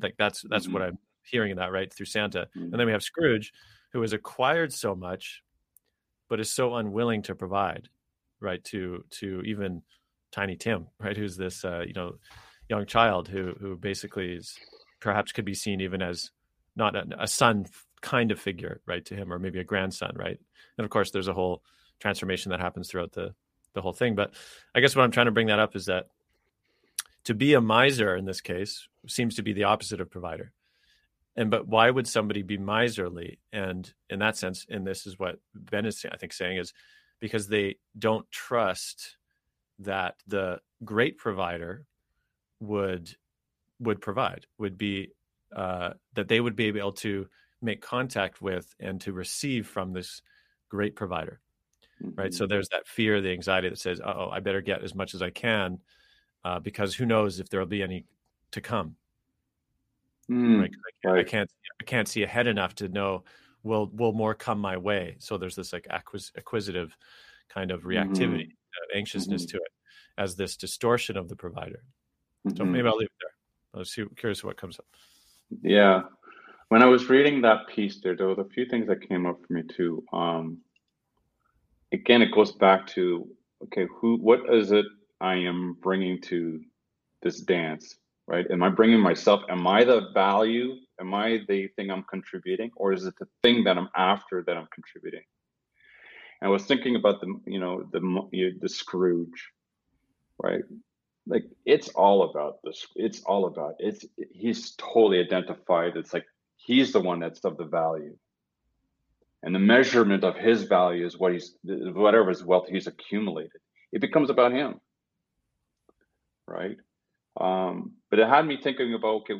Speaker 1: Like that's that's mm-hmm. what I'm hearing in that right through Santa, mm-hmm. and then we have Scrooge, who has acquired so much, but is so unwilling to provide, right to to even Tiny Tim, (laughs) right, who's this uh, you know young child who who basically is perhaps could be seen even as not a, a son kind of figure, right, to him, or maybe a grandson, right, and of course there's a whole transformation that happens throughout the the whole thing. But I guess what I'm trying to bring that up is that to be a miser in this case seems to be the opposite of provider. And but why would somebody be miserly? And in that sense, in this is what Ben is I think saying is because they don't trust that the great provider would would provide would be uh, that they would be able to make contact with and to receive from this great provider mm-hmm. right so mm-hmm. there's that fear the anxiety that says oh i better get as much as i can uh, because who knows if there'll be any to come
Speaker 2: mm, right?
Speaker 1: I, can't, right. I can't i can't see ahead enough to know will will more come my way so there's this like acquis- acquisitive kind of reactivity mm-hmm. uh, anxiousness mm-hmm. to it as this distortion of the provider so mm-hmm. maybe i'll leave it there let's see curious what comes up
Speaker 2: yeah when i was reading that piece there there was a few things that came up for me too um again, it goes back to okay, who, what is it I am bringing to this dance, right? Am I bringing myself? Am I the value? Am I the thing I'm contributing, or is it the thing that I'm after that I'm contributing? And I was thinking about the, you know, the the Scrooge, right? Like it's all about this. It's all about it's. He's totally identified. It's like he's the one that's of the value and the measurement of his value is what he's whatever his wealth he's accumulated it becomes about him right? Um, but it had me thinking about okay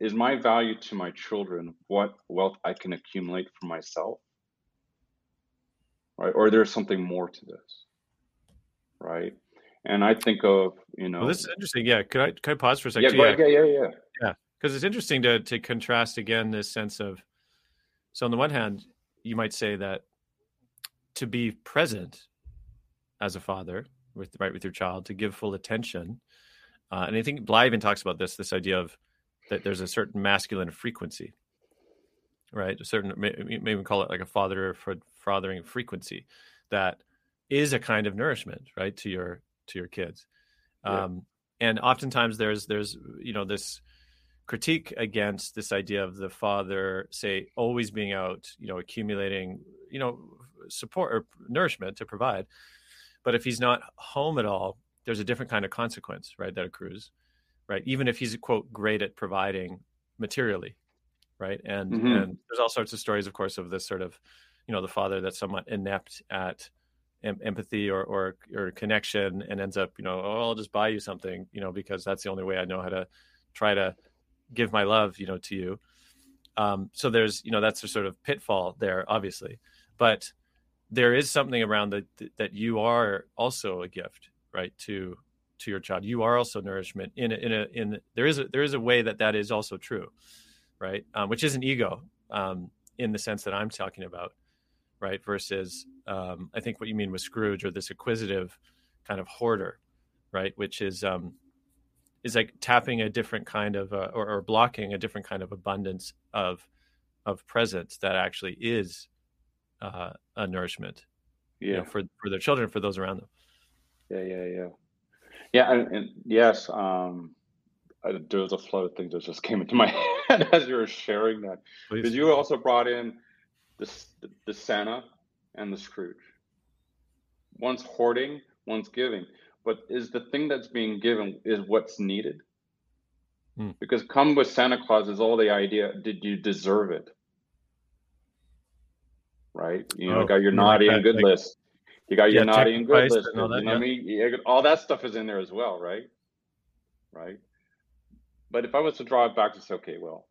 Speaker 2: is my value to my children what wealth i can accumulate for myself? Right or there's something more to this right? And i think of you know
Speaker 1: well, this is interesting yeah could i could i pause for a second
Speaker 2: yeah, yeah. yeah yeah
Speaker 1: yeah. Because it's interesting to to contrast again this sense of so on the one hand you might say that to be present as a father with right with your child to give full attention uh, and i think bly even talks about this this idea of that there's a certain masculine frequency right? A certain maybe even call it like a father for fathering frequency that is a kind of nourishment right to your to your kids. Yeah. um, and oftentimes there's there's you know this critique against this idea of the father say always being out you know accumulating you know support or nourishment to provide. But if he's not home at all there's a different kind of consequence right that accrues right even if he's quote great at providing materially right and mm-hmm. and there's all sorts of stories of course of this sort of you know the father that's somewhat inept at em- empathy or, or or connection and ends up you know oh i'll just buy you something you know because that's the only way i know how to try to give my love, you know, to you. Um, so there's, you know, that's a sort of pitfall there, obviously, but there is something around that that you are also a gift, right? To to your child, you are also nourishment in a, in a in there is a there is a way that that is also true, right? Um, which is an ego um, in the sense that I'm talking about, right? Versus um, I think what you mean with Scrooge or this acquisitive kind of hoarder, right? Which is um, is like tapping a different kind of uh, or, or, blocking a different kind of abundance of of presence that actually is uh, a nourishment yeah you know, for for their children for those around them
Speaker 2: yeah yeah yeah. Yeah and, and yes um I, there was a flood of things that just (laughs) came into my head as you were sharing that. Because you also brought in the, the, Santa and the Scrooge. One's hoarding, one's giving. But is the thing that's being given is what's needed? Hmm. because come with santa claus is all the idea did you deserve it? Right? You know oh, got your naughty and good like, list You got your yeah, naughty and good list. And all that, yeah. I mean? All that stuff is in there as well, right? Right. But if I was to draw it back to say, okay, well,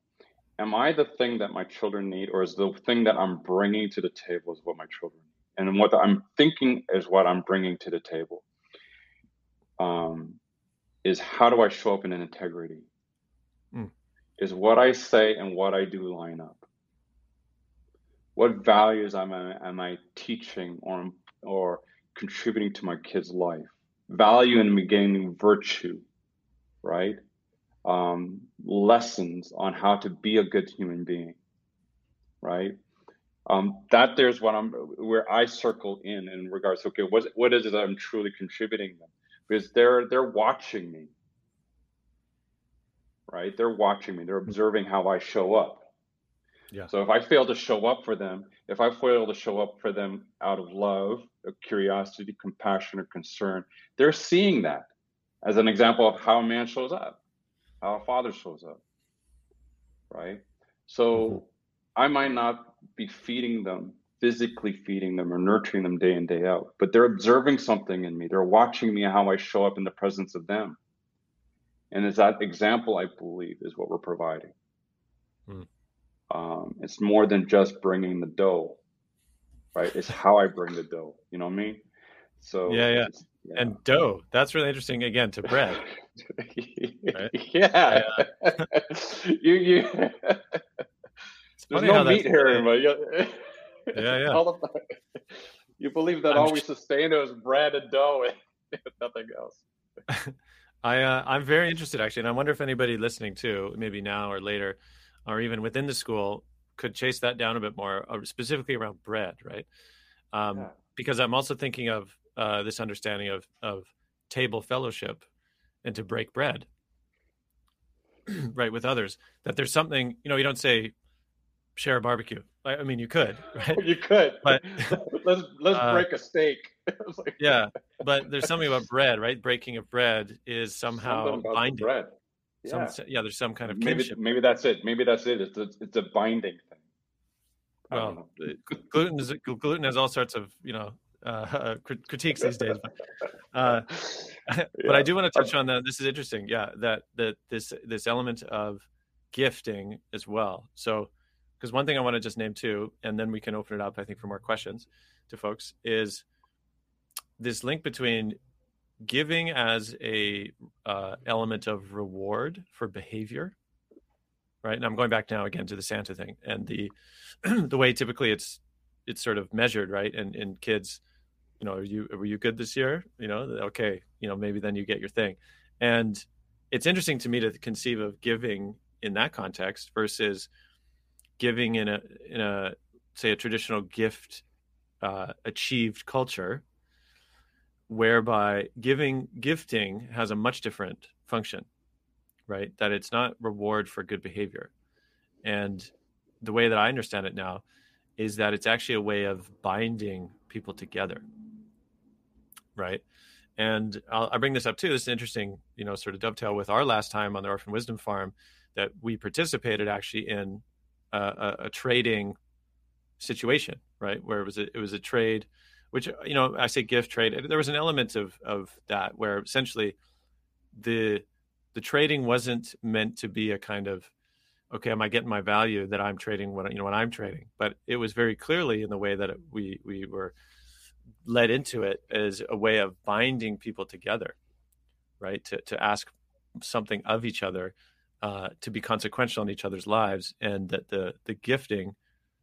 Speaker 2: am I the thing that my children need, or is the thing that I'm bringing to the table is what my children need? And what I'm thinking is what I'm bringing to the table. Um, is how do I show up in an integrity? Mm. Is what I say and what I do line up? What values am I, am I teaching or or contributing to my kid's life. Value in gaining virtue, right? Um, lessons on how to be a good human being, right? Um, that there's what I'm where I circle in in regards to okay, what what is it that I'm truly contributing them? Because they're they're watching me, right? They're watching me. They're observing how I show up. Yeah. So if I fail to show up for them, if I fail to show up for them out of love, curiosity, compassion, or concern, they're seeing that as an example of how a man shows up, how a father shows up. Right. So mm-hmm. I might not be feeding them, physically feeding them or nurturing them day in, day out, but they're observing something in me. They're watching me how I show up in the presence of them. And it's that example, I believe, is what we're providing. Mm. Um, it's more than just bringing the dough, right? It's (laughs) how I bring the dough. You know what I mean? So
Speaker 1: yeah, yeah. yeah. And dough. That's really interesting. Again, to bread.
Speaker 2: right? (laughs) Yeah. (laughs) you you. There's no meat here, but yeah,
Speaker 1: yeah.
Speaker 2: you believe that I'm all we sustain is bread and dough and nothing else.
Speaker 1: I uh, I'm very interested actually, and I wonder if anybody listening to maybe now or later, or even within the school could chase that down a bit more, uh, specifically around bread, right? Um, yeah. Because I'm also thinking of uh, this understanding of of table fellowship and to break bread, (clears throat) right, with others. That there's something, you know, you don't say share a barbecue. I, I mean, you could, (laughs) right?
Speaker 2: you could, but (laughs) let's let's uh, break a steak. (laughs)
Speaker 1: like, yeah, but there's something about bread, right? Breaking of bread is somehow binding. Bread. Yeah. Some, yeah, there's some kind of
Speaker 2: maybe
Speaker 1: kinship.
Speaker 2: maybe that's it. Maybe that's it. It's a, it's a binding thing.
Speaker 1: Well, gluten is gluten has all sorts of you know uh, critiques these days, but uh, yeah. (laughs) but I do want to touch on that. This is interesting. Yeah, that that this this element of gifting as well. So, because one thing I want to just name too, and then we can open it up. I think for more questions to folks is this link between giving as a uh, element of reward for behavior right? And i'm going back now again to the santa thing and the (clears throat) the way typically it's it's sort of measured right? And in kids you know are you were you good this year? You know okay you know maybe then you get your thing. And it's interesting to me to conceive of giving in that context versus giving in a in a say a traditional gift uh, achieved culture whereby giving gifting has a much different function right? That it's not reward for good behavior. And the way that i understand it now is that it's actually a way of binding people together right? And I'll, i bring this up too. This is interesting you know sort of dovetail with our last time on the orphan wisdom farm that we participated actually in a, a, a trading situation right? Where it was a, it was a trade which you know I say gift trade. There was an element of of that where essentially the the trading wasn't meant to be a kind of okay, am I getting my value that I'm trading when you know when I'm trading? But it was very clearly in the way that it, we we were led into it as a way of binding people together, right? To to ask something of each other, uh, to be consequential in each other's lives, and that the the gifting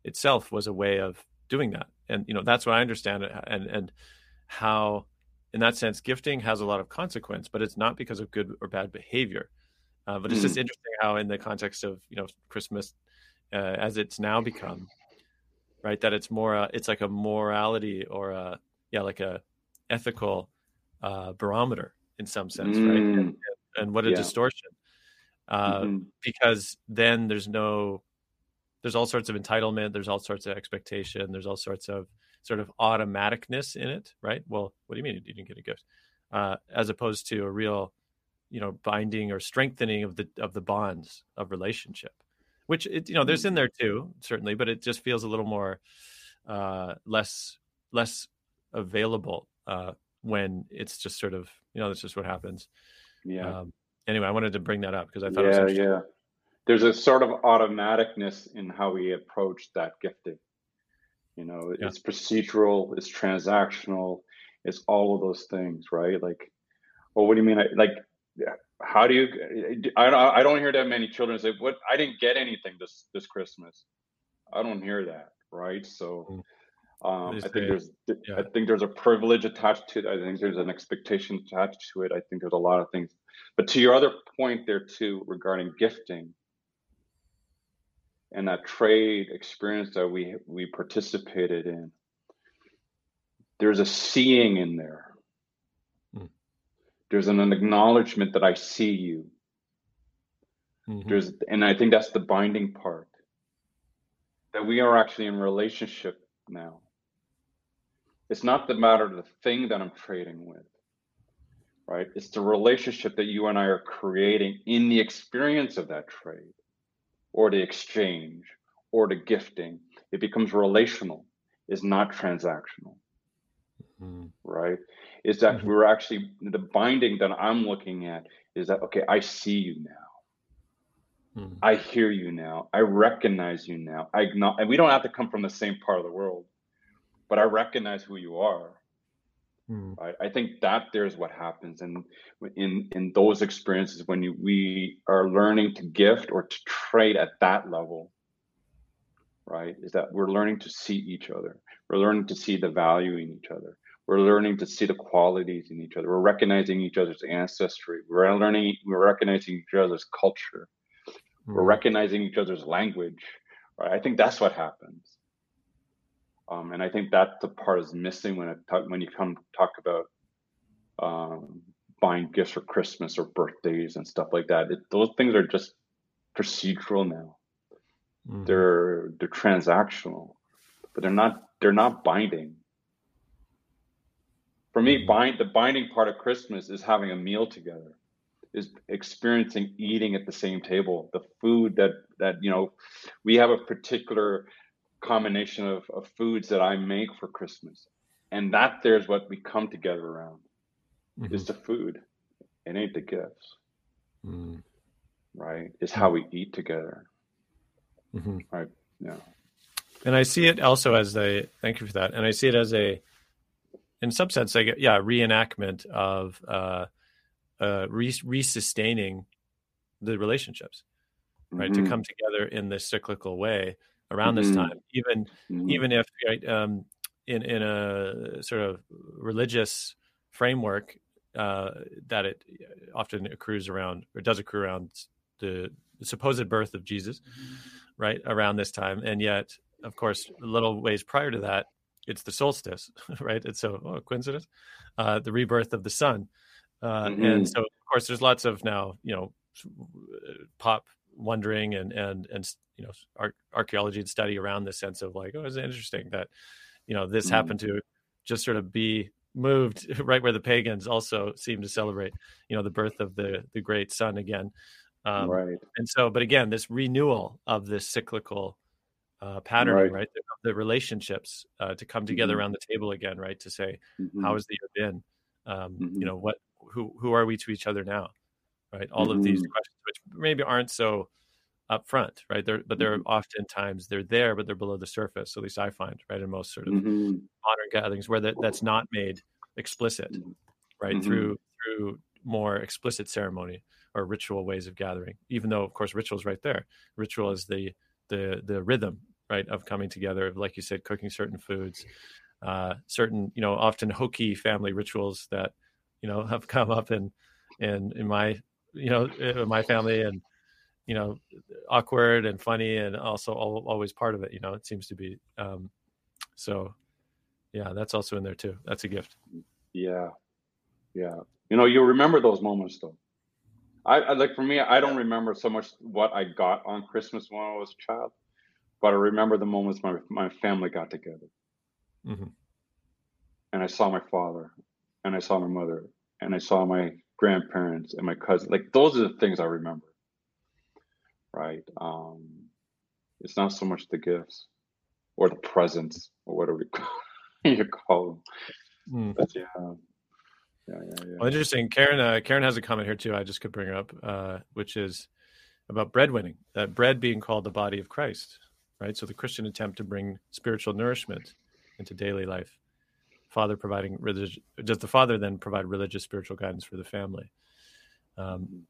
Speaker 1: itself was a way of doing that and you know that's what i understand it and and how in that sense gifting has a lot of consequence but it's not because of good or bad behavior uh, but it's mm. just interesting how in the context of you know christmas uh, as it's now become right that it's more uh, it's like a morality or a yeah like a ethical uh, barometer in some sense mm. right and, and, what a yeah. distortion uh, mm-hmm. because then there's no there's all sorts of entitlement there's all sorts of expectation there's all sorts of sort of automaticness in it right well what do you mean you didn't get a gift uh, as opposed to a real you know binding or strengthening of the of the bonds of relationship which it, you know there's in there too certainly but it just feels a little more uh, less less available uh, when it's just sort of you know that's just what happens.
Speaker 2: Yeah.
Speaker 1: Um, anyway, I wanted to bring that up because I thought
Speaker 2: yeah, yeah. There's a sort of automaticness in how we approach that gifting. You know, yeah. it's procedural, it's transactional, it's all of those things, right? Like, well, what do you mean? Like, how do you? I don't. I don't hear that many children say, "What? I didn't get anything this this Christmas." I don't hear that, right? So. Mm. Um, I think there's, yeah. I think there's a privilege attached to it. I think there's an expectation attached to it. I think there's a lot of things. But to your other point there too, regarding gifting, and that trade experience that we we participated in there's a seeing in there. Mm. there's an acknowledgement that i see you. Mm-hmm. there's and i think that's the binding part that we are actually in relationship now. It's not the matter of the thing that i'm trading with right? It's the relationship that you and i are creating in the experience of that trade or the exchange or the gifting. It becomes relational, is not transactional. Mm-hmm. Right? Is that mm-hmm. we're actually the binding that I'm looking at is that okay, I see you now. Mm-hmm. I hear you now. I recognize you now. I not, and we don't have to come from the same part of the world, but I recognize who you are. Mm. Right? I think that there's what happens, and in in those experiences when you, we are learning to gift or to trade at that level, right? Is that we're learning to see each other. We're learning to see the value in each other. We're learning to see the qualities in each other. We're recognizing each other's ancestry. We're learning. We're recognizing each other's culture. Mm. We're recognizing each other's language. Right? I think that's what happens. Um, and I think that the part is missing when it talk, when you come talk about um, buying gifts for Christmas or birthdays and stuff like that. It, those things are just procedural now. Mm-hmm. They're they're transactional, but they're not they're not binding. For me, mm-hmm. bind the binding part of Christmas is having a meal together, is experiencing eating at the same table. The food that that you know, we have a particular combination of, of foods that I make for Christmas. And that there's what we come together around mm-hmm. is the food. It ain't the gifts. Mm. Right? It's how we eat together. Mm-hmm. Right. Yeah.
Speaker 1: And I see it also as a thank you for that. And I see it as a in some sense like yeah, reenactment of uh uh re sustaining the relationships. Right. Mm-hmm. To come together in this cyclical way around mm-hmm. this time, even mm-hmm. even if right, um, in in a sort of religious framework uh, that it often accrues around or does accrue around the, the supposed birth of Jesus, mm-hmm. right around this time, and yet, of course, a little ways prior to that, it's the solstice, (laughs) right? It's so oh, coincidence, uh, the rebirth of the sun, uh, and mm-hmm. so of course, there's lots of now, you know, pop wondering and and and you know ar- archaeology and study around this sense of like oh it's interesting that you know this mm. happened to just sort of be moved (laughs) right where the pagans also seem to celebrate you know the birth of the the great sun again
Speaker 2: um, right
Speaker 1: and so but again this renewal of this cyclical uh, pattern right, right? The, the, relationships uh, to come together mm-hmm. around the table again right to say mm-hmm. how has the year been um, mm-hmm. you know what who who are we to each other now right? All of these mm-hmm. questions, which maybe aren't so upfront, right? They're, but they're mm-hmm. oftentimes they're there, but they're below the surface. At least I find, right, in most sort of mm-hmm. modern gatherings where that, that's not made explicit, mm-hmm. right, mm-hmm. through through more explicit ceremony or ritual ways of gathering. Even though, of course, ritual is right there. Ritual is the the the rhythm, right, of coming together, of like you said, cooking certain foods, uh, certain you know often hokey family rituals that you know (laughs) have come up in in in my you know, uh, my family and, you know, awkward and funny and also always part of it, you know, it seems to be. Um, so yeah, that's also in there too. That's a gift.
Speaker 2: Yeah. Yeah. You know, you remember those moments though. I, I like for me, I don't remember so much what I got on Christmas when I was a child, but I remember the moments my my family got together, mm-hmm. and I saw my father, and I saw my mother, and I saw my grandparents and my cousin. Like those are the things I remember. Right. Um, it's not so much the gifts or the presents or whatever you call (laughs) them. Mm. But yeah.
Speaker 1: Yeah, yeah, yeah. Well, interesting. Karen, uh, Karen has a comment here too. I just could bring her up, uh, which is about bread winning. That bread being called the body of Christ, right? So the Christian attempt to bring spiritual nourishment into daily life. Father providing religious. Does the father then provide religious spiritual guidance for the family? Um,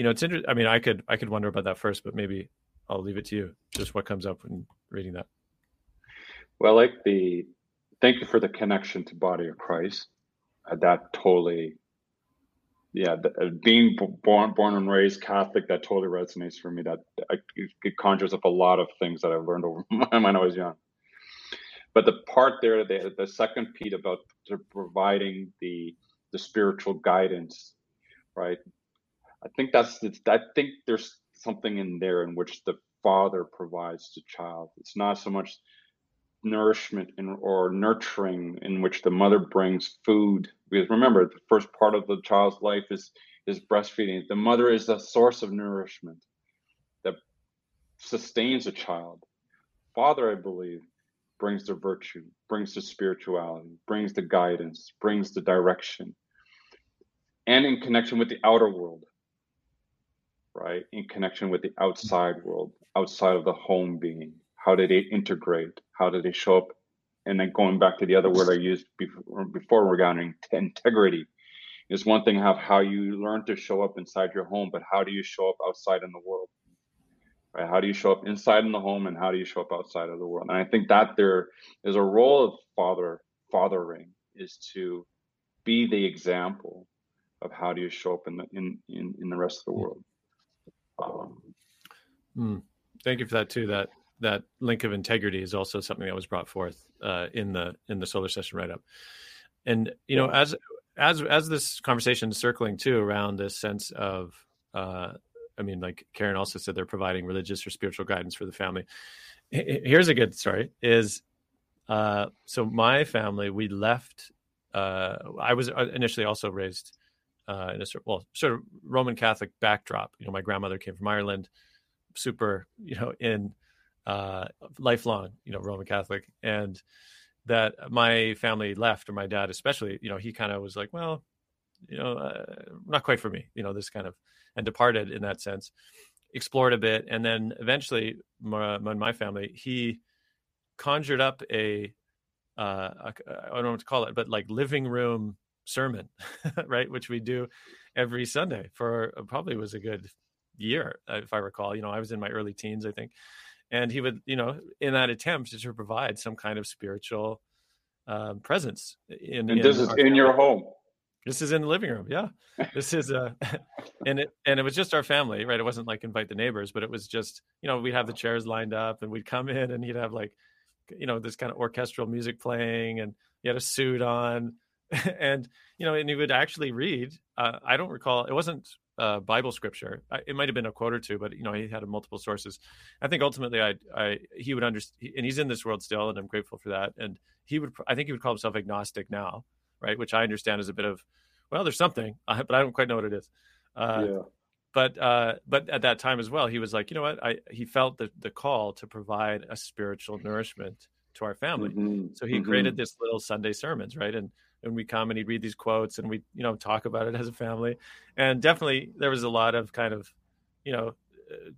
Speaker 1: you know, it's interesting. I mean, I could I could wonder about that first, but maybe I'll leave it to you. Just what comes up when reading that.
Speaker 2: Well, like the thank you for the connection to body of Christ. Uh, that totally, yeah. The, uh, being born born and raised Catholic, that totally resonates for me. That I, it conjures up a lot of things that I've learned over (laughs) when I was young. But the part there, the, the second piece about providing the the spiritual guidance, right? I think that's I think there's something in there in which the father provides the child. It's not so much nourishment in, or nurturing in which the mother brings food. Because remember, the first part of the child's life is is breastfeeding. The mother is the source of nourishment that sustains a child. Father, I believe, brings the virtue, brings the spirituality, brings the guidance, brings the direction, and in connection with the outer world right? In connection with the mm-hmm. outside world, outside of the home being. How did they integrate? How did they show up? And then going back to the other word I used before, before regarding integrity, is one thing have how you learn to show up inside your home, but how do you show up outside in the world? Right? How do you show up inside in the home, and how do you show up outside of the world? And I think that there is a role of father fathering is to be the example of how do you show up in the in in, in the rest of the mm-hmm. world.
Speaker 1: Mm. Thank you for that too. That that link of integrity is also something that was brought forth uh, in the in the solar session write up. And you know, as as as this conversation is circling too around this sense of, uh, I mean, like Karen also said, they're providing religious or spiritual guidance for the family. Here's a good story: is uh, so my family we left. Uh, I was uh, initially also raised uh, in a well sort of Roman Catholic backdrop. You know, my grandmother came from Ireland, super you know in uh, lifelong you know Roman Catholic, and that my family left, or my dad especially. You know, he kind of was like, well, you know, uh, not quite for me. You know, this kind of and departed in that sense. Explored a bit, and then eventually, my, my family, he conjured up a uh, I don't know what to call it, but like living room sermon, (laughs) right? Which we do every Sunday for uh, probably was a good year, uh, if I recall. You know, I was in my early teens, I think. And he would, you know, in that attempt to provide some kind of spiritual um, presence.
Speaker 2: In, and this in is in your home.
Speaker 1: This is in the living room. Yeah. This is uh (laughs) and it and it was just our family, right? It wasn't like invite the neighbors, but it was just, you know, we'd have the chairs lined up and we'd come in and he'd have like, you know, this kind of orchestral music playing and he had a suit on (laughs) and you know, and he would actually read. Uh, I don't recall; it wasn't uh, Bible scripture. I, it might have been a quote or two, but you know, he had multiple sources. I think ultimately, I, I, he would understand, and he's in this world still, and I'm grateful for that. And he would, I think, he would call himself agnostic now, right? Which I understand is a bit of, well, there's something, (laughs) but I don't quite know what it is. Uh, yeah. But uh, but at that time as well, he was like, you know what? I he felt the the call to provide a spiritual nourishment to our family. Mm-hmm. So he mm-hmm. created this little Sunday sermons, right? And and we come and he'd read these quotes and we you know talk about it as a family. And definitely there was a lot of kind of you know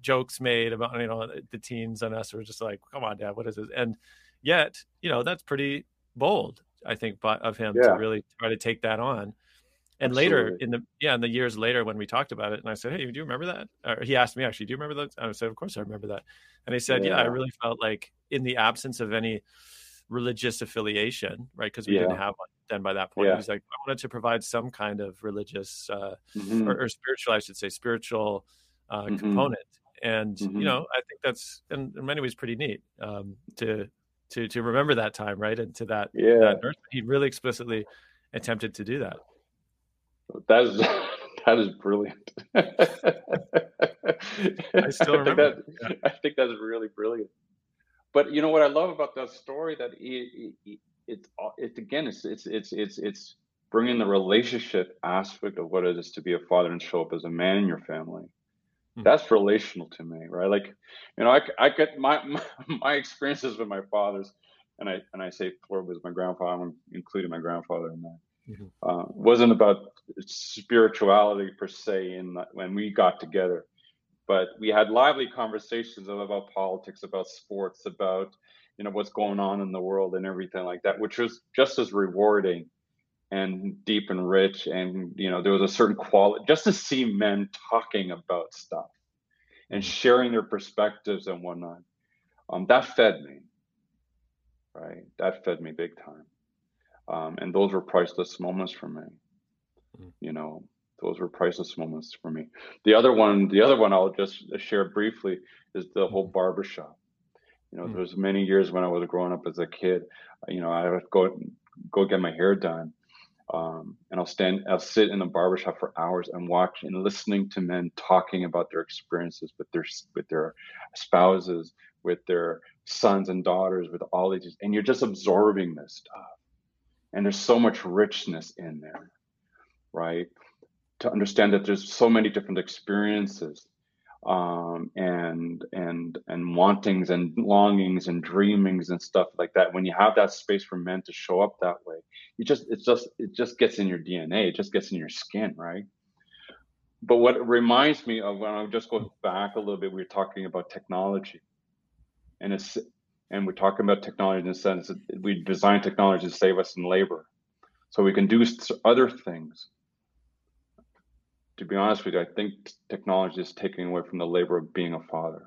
Speaker 1: jokes made about you know the teens and us were just like come on dad what is this? And yet you know that's pretty bold i think of him yeah. to really try to take that on. And Absolutely. later in the yeah in the years later when we talked about it and i said hey do you remember that? Or he asked me actually do you remember that i said of course i remember that. And he said yeah, yeah i really felt like in the absence of any religious affiliation, right? Because we yeah. didn't have one then by that point. Yeah. He's like, I wanted to provide some kind of religious uh, mm-hmm. or, or, spiritual, I should say, spiritual uh, mm-hmm. component. And mm-hmm. you know, I think that's in, in, many ways pretty neat um, to to to remember that time, right? And to that, yeah, that he really explicitly attempted to do that.
Speaker 2: That is (laughs) that is brilliant. (laughs) I still remember. I think, that, I think that's really brilliant but you know what I love about that story that it, it, it, it again it's it's it's it's it's bringing the relationship aspect of what it is to be a father and show up as a man in your family. Mm-hmm. That's relational to me, right? Like, you know, I, I get my, (laughs) my, my experiences with my fathers and I and I say for was my grandfather. I'm including my grandfather in that. Mm-hmm. Uh, wasn't about spirituality per se in when we got together, but we had lively conversations about politics, about sports, about you know what's going on in the world and everything like that, which was just as rewarding and deep and rich. And you know there was a certain quality just to see men talking about stuff and mm-hmm. sharing their perspectives and whatnot. Um, that fed me, right? That fed me big time. Um, and those were priceless moments for me. Mm-hmm. You know, those were priceless moments for me. The other one, the other one I'll just share briefly is the whole mm-hmm. barbershop. You know, mm-hmm. there was many years when I was growing up as a kid, you know, I would go go get my hair done. Um, and I'll stand, I'll sit in the barbershop for hours and watch and listening to men talking about their experiences with their with their spouses, with their sons and daughters, with all these, and you're just absorbing this stuff and there's so much richness in there right to understand that there's so many different experiences um, and and and wantings and longings and dreamings and stuff like that. When you have that space for men to show up that way you just it's just it just gets in your dna it just gets in your skin right? But what reminds me of when i just go back a little bit we were talking about technology. And it's and we're talking about technology in the sense that we design technology to save us in labor. So we can do other things to be honest with you i think technology is taking away from the labor of being a father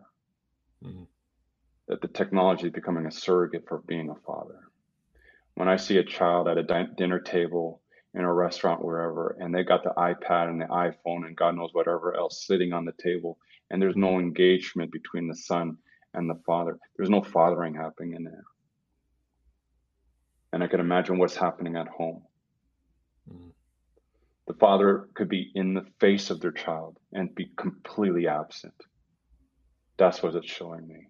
Speaker 2: mm-hmm. that the technology is becoming a surrogate for being a father when i see a child at a di- dinner table in a restaurant wherever and they got the ipad and the iphone and god knows whatever else sitting on the table and there's no engagement between the son and the father. There's no fathering happening in there. And I can imagine what's happening at home. Mm. The father could be in the face of their child and be completely absent. That's what it's showing me.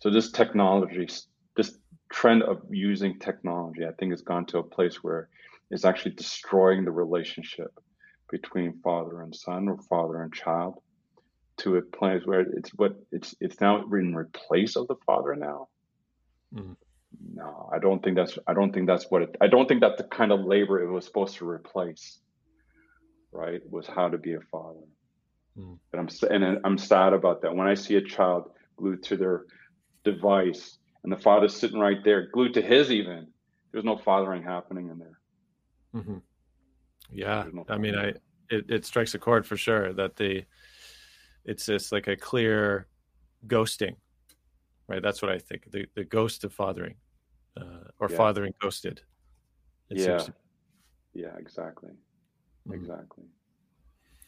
Speaker 2: So this technology, this trend of using technology, I think has gone to a place where it's actually destroying the relationship between father and son or father and child to a place where it's what it's it's now in replace of the father now. Mm. No, I don't think that's I don't think that's what it I don't think that's the kind of labor it was supposed to replace. Right? Was how to be a father. Mm. And I'm and I'm sad about that. When I see a child glued to their device and the father's sitting right there, glued to his even, there's no fathering happening in there.
Speaker 1: Mm-hmm. Yeah, no I mean, I it, it strikes a chord for sure that the it's just like a clear ghosting, right? That's what I think. The the ghost of fathering, uh, or yeah. fathering ghosted.
Speaker 2: yeah, yeah, exactly. Exactly.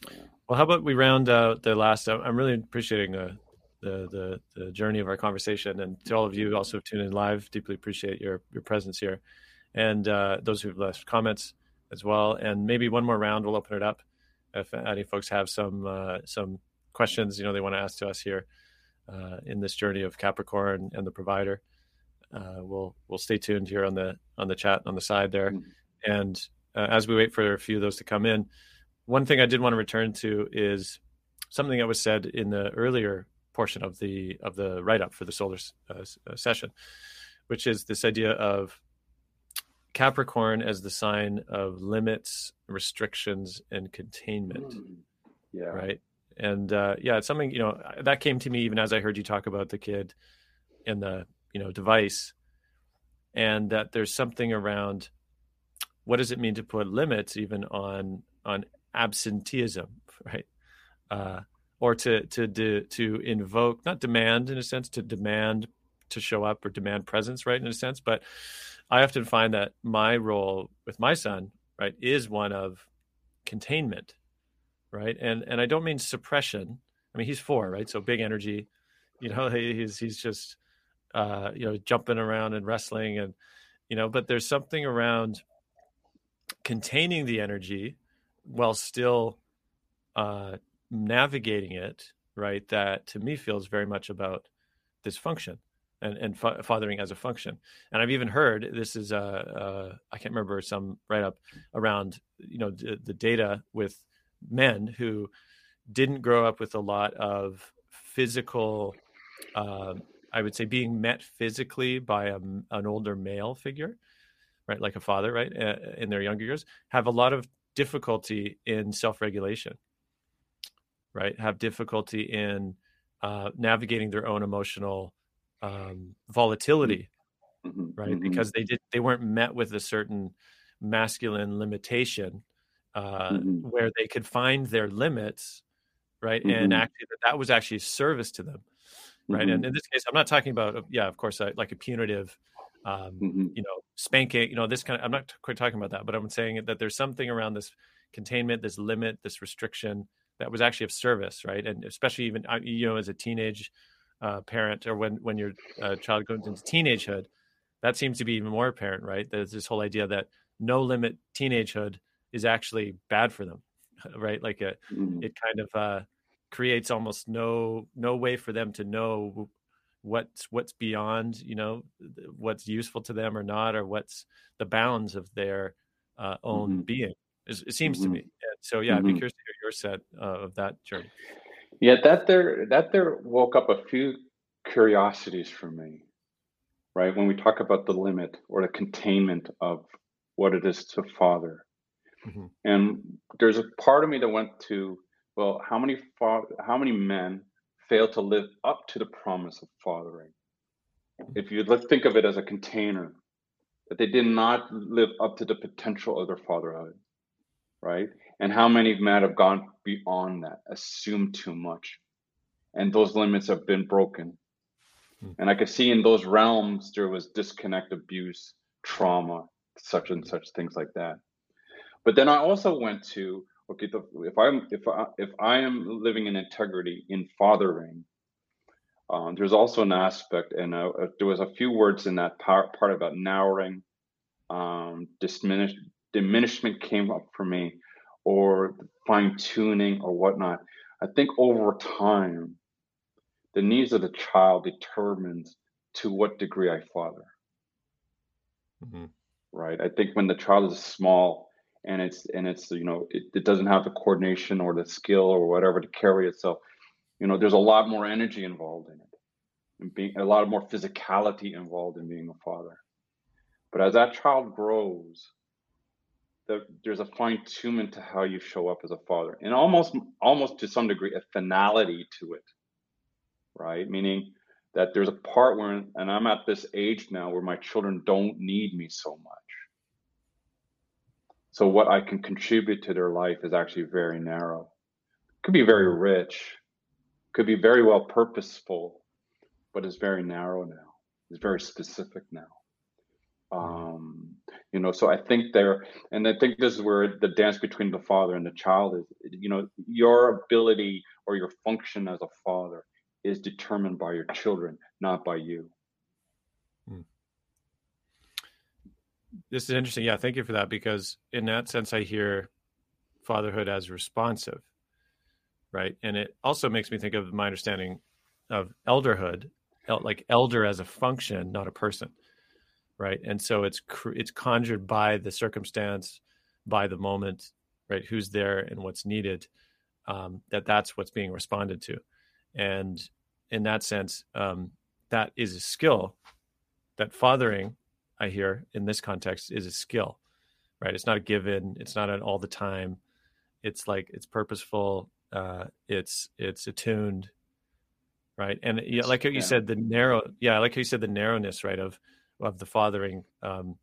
Speaker 1: Yeah. Well, how about we round out the last? I'm really appreciating the, the the the journey of our conversation, and to all of you also tuned in live, deeply appreciate your your presence here, and uh, those who've left comments as well. And maybe one more round, we'll open it up if any folks have some uh, some questions you know they want to ask to us here uh, in this journey of Capricorn and the provider. Uh, we'll we'll stay tuned here on the on the chat on the side there, mm-hmm. and uh, as we wait for a few of those to come in, one thing I did want to return to is something that was said in the earlier portion of the of the write up for the solar uh, uh, session, which is this idea of Capricorn as the sign of limits, restrictions, and containment. Mm. Yeah. Right and uh, yeah, it's something you know that came to me even as I heard you talk about the kid and the you know device, and that there's something around what does it mean to put limits even on on absenteeism, right? Uh, or to to to to invoke not demand in a sense to demand to show up or demand presence, right? In a sense, but I often find that my role with my son, right, is one of containment right? And and I don't mean suppression. I mean he's four, right? So big energy. You know, (laughs) he's he's just uh, you know jumping around and wrestling, and you know, but there's something around containing the energy while still uh, navigating it, right? That to me feels very much about this function and, and fa- fathering as a function. And I've even heard this is uh, uh I can't remember some write up around you know the, the data with men who didn't grow up with a lot of physical uh, I would say being met physically by a, an older male figure, right, like a father, right, uh, in their younger years, have a lot of difficulty in self-regulation, right? Have difficulty in uh, navigating their own emotional um, volatility, mm-hmm. right? Mm-hmm. Because they did they weren't met with a certain masculine limitation uh, mm-hmm. where they could find their limits, right? And mm-hmm. actually, that, that was actually service to them, right? And mm-hmm. in this case, I'm not talking about, yeah, of course, like a punitive. Um, mm-hmm. you know, spanking, you know, this kind of, I'm not quite talking about that, but I'm saying that there's something around this containment, this limit, this restriction that was actually of service, right? And especially even you know as a teenage uh, parent or when when your uh, child goes into teenagehood, that seems to be even more apparent, right? There's this whole idea that no limit teenagehood is actually bad for them, (laughs) right? Like a, mm-hmm. it kind of uh, creates almost no no way for them to know what's what's beyond you know what's useful to them or not or what's the bounds of their uh, own mm-hmm. being it seems mm-hmm. to me. And so yeah, I'd be mm-hmm. curious to hear your set uh, of that journey.
Speaker 2: Yeah, that there that there woke up a few curiosities for me. Right when we talk about the limit or the containment of what it is to father, mm-hmm. and there's a part of me that went to well, how many fa- how many men fail to live up to the promise of fathering? If you let's think of it as a container, that they did not live up to the potential of their fatherhood right? And how many men have gone beyond that, assumed too much, and those limits have been broken. Hmm. And I could see in those realms there was disconnect, abuse, trauma, such and such things like that. But then I also went to okay, the, if I'm if I if I am living in integrity in fathering, um, there's also an aspect, and uh, uh there was a few words in that part, part about narrowing, um, diminish, diminishment came up for me or fine tuning or whatnot. I think over time, the needs of the child determines to what degree I father. Mm-hmm. Right. I think when the child is small and it's and it's you know it, it doesn't have the coordination or the skill or whatever to carry itself, you know, there's a lot more energy involved in it, and being a lot more physicality involved in being a father. But as that child grows, that there's a fine tunement to how you show up as a father and almost almost to some degree a finality to it right? Meaning that there's a part where and i'm at this age now where my children don't need me so much so what i can contribute to their life is actually very narrow. Could be very rich could be very well purposeful but it's very narrow now. It's very specific now. Um, you know so i think there and i think this is where the dance between the father and the child is. You know your ability or your function as a father is determined by your children not by you
Speaker 1: this is interesting yeah thank you for that because in that sense i hear fatherhood as responsive right and it also makes me think of my understanding of elderhood like elder as a function not a person right? And so it's it's conjured by the circumstance, by the moment, right? Who's there and what's needed. Um, that that's what's being responded to, and in that sense, um, that is a skill. That fathering, I hear in this context, is a skill, right? It's not a given. It's not an all the time. It's like it's purposeful. Uh, it's it's attuned, right? And yeah, like you said, the narrow. Yeah, like how you said, the narrowness, right? Of of the fathering, um,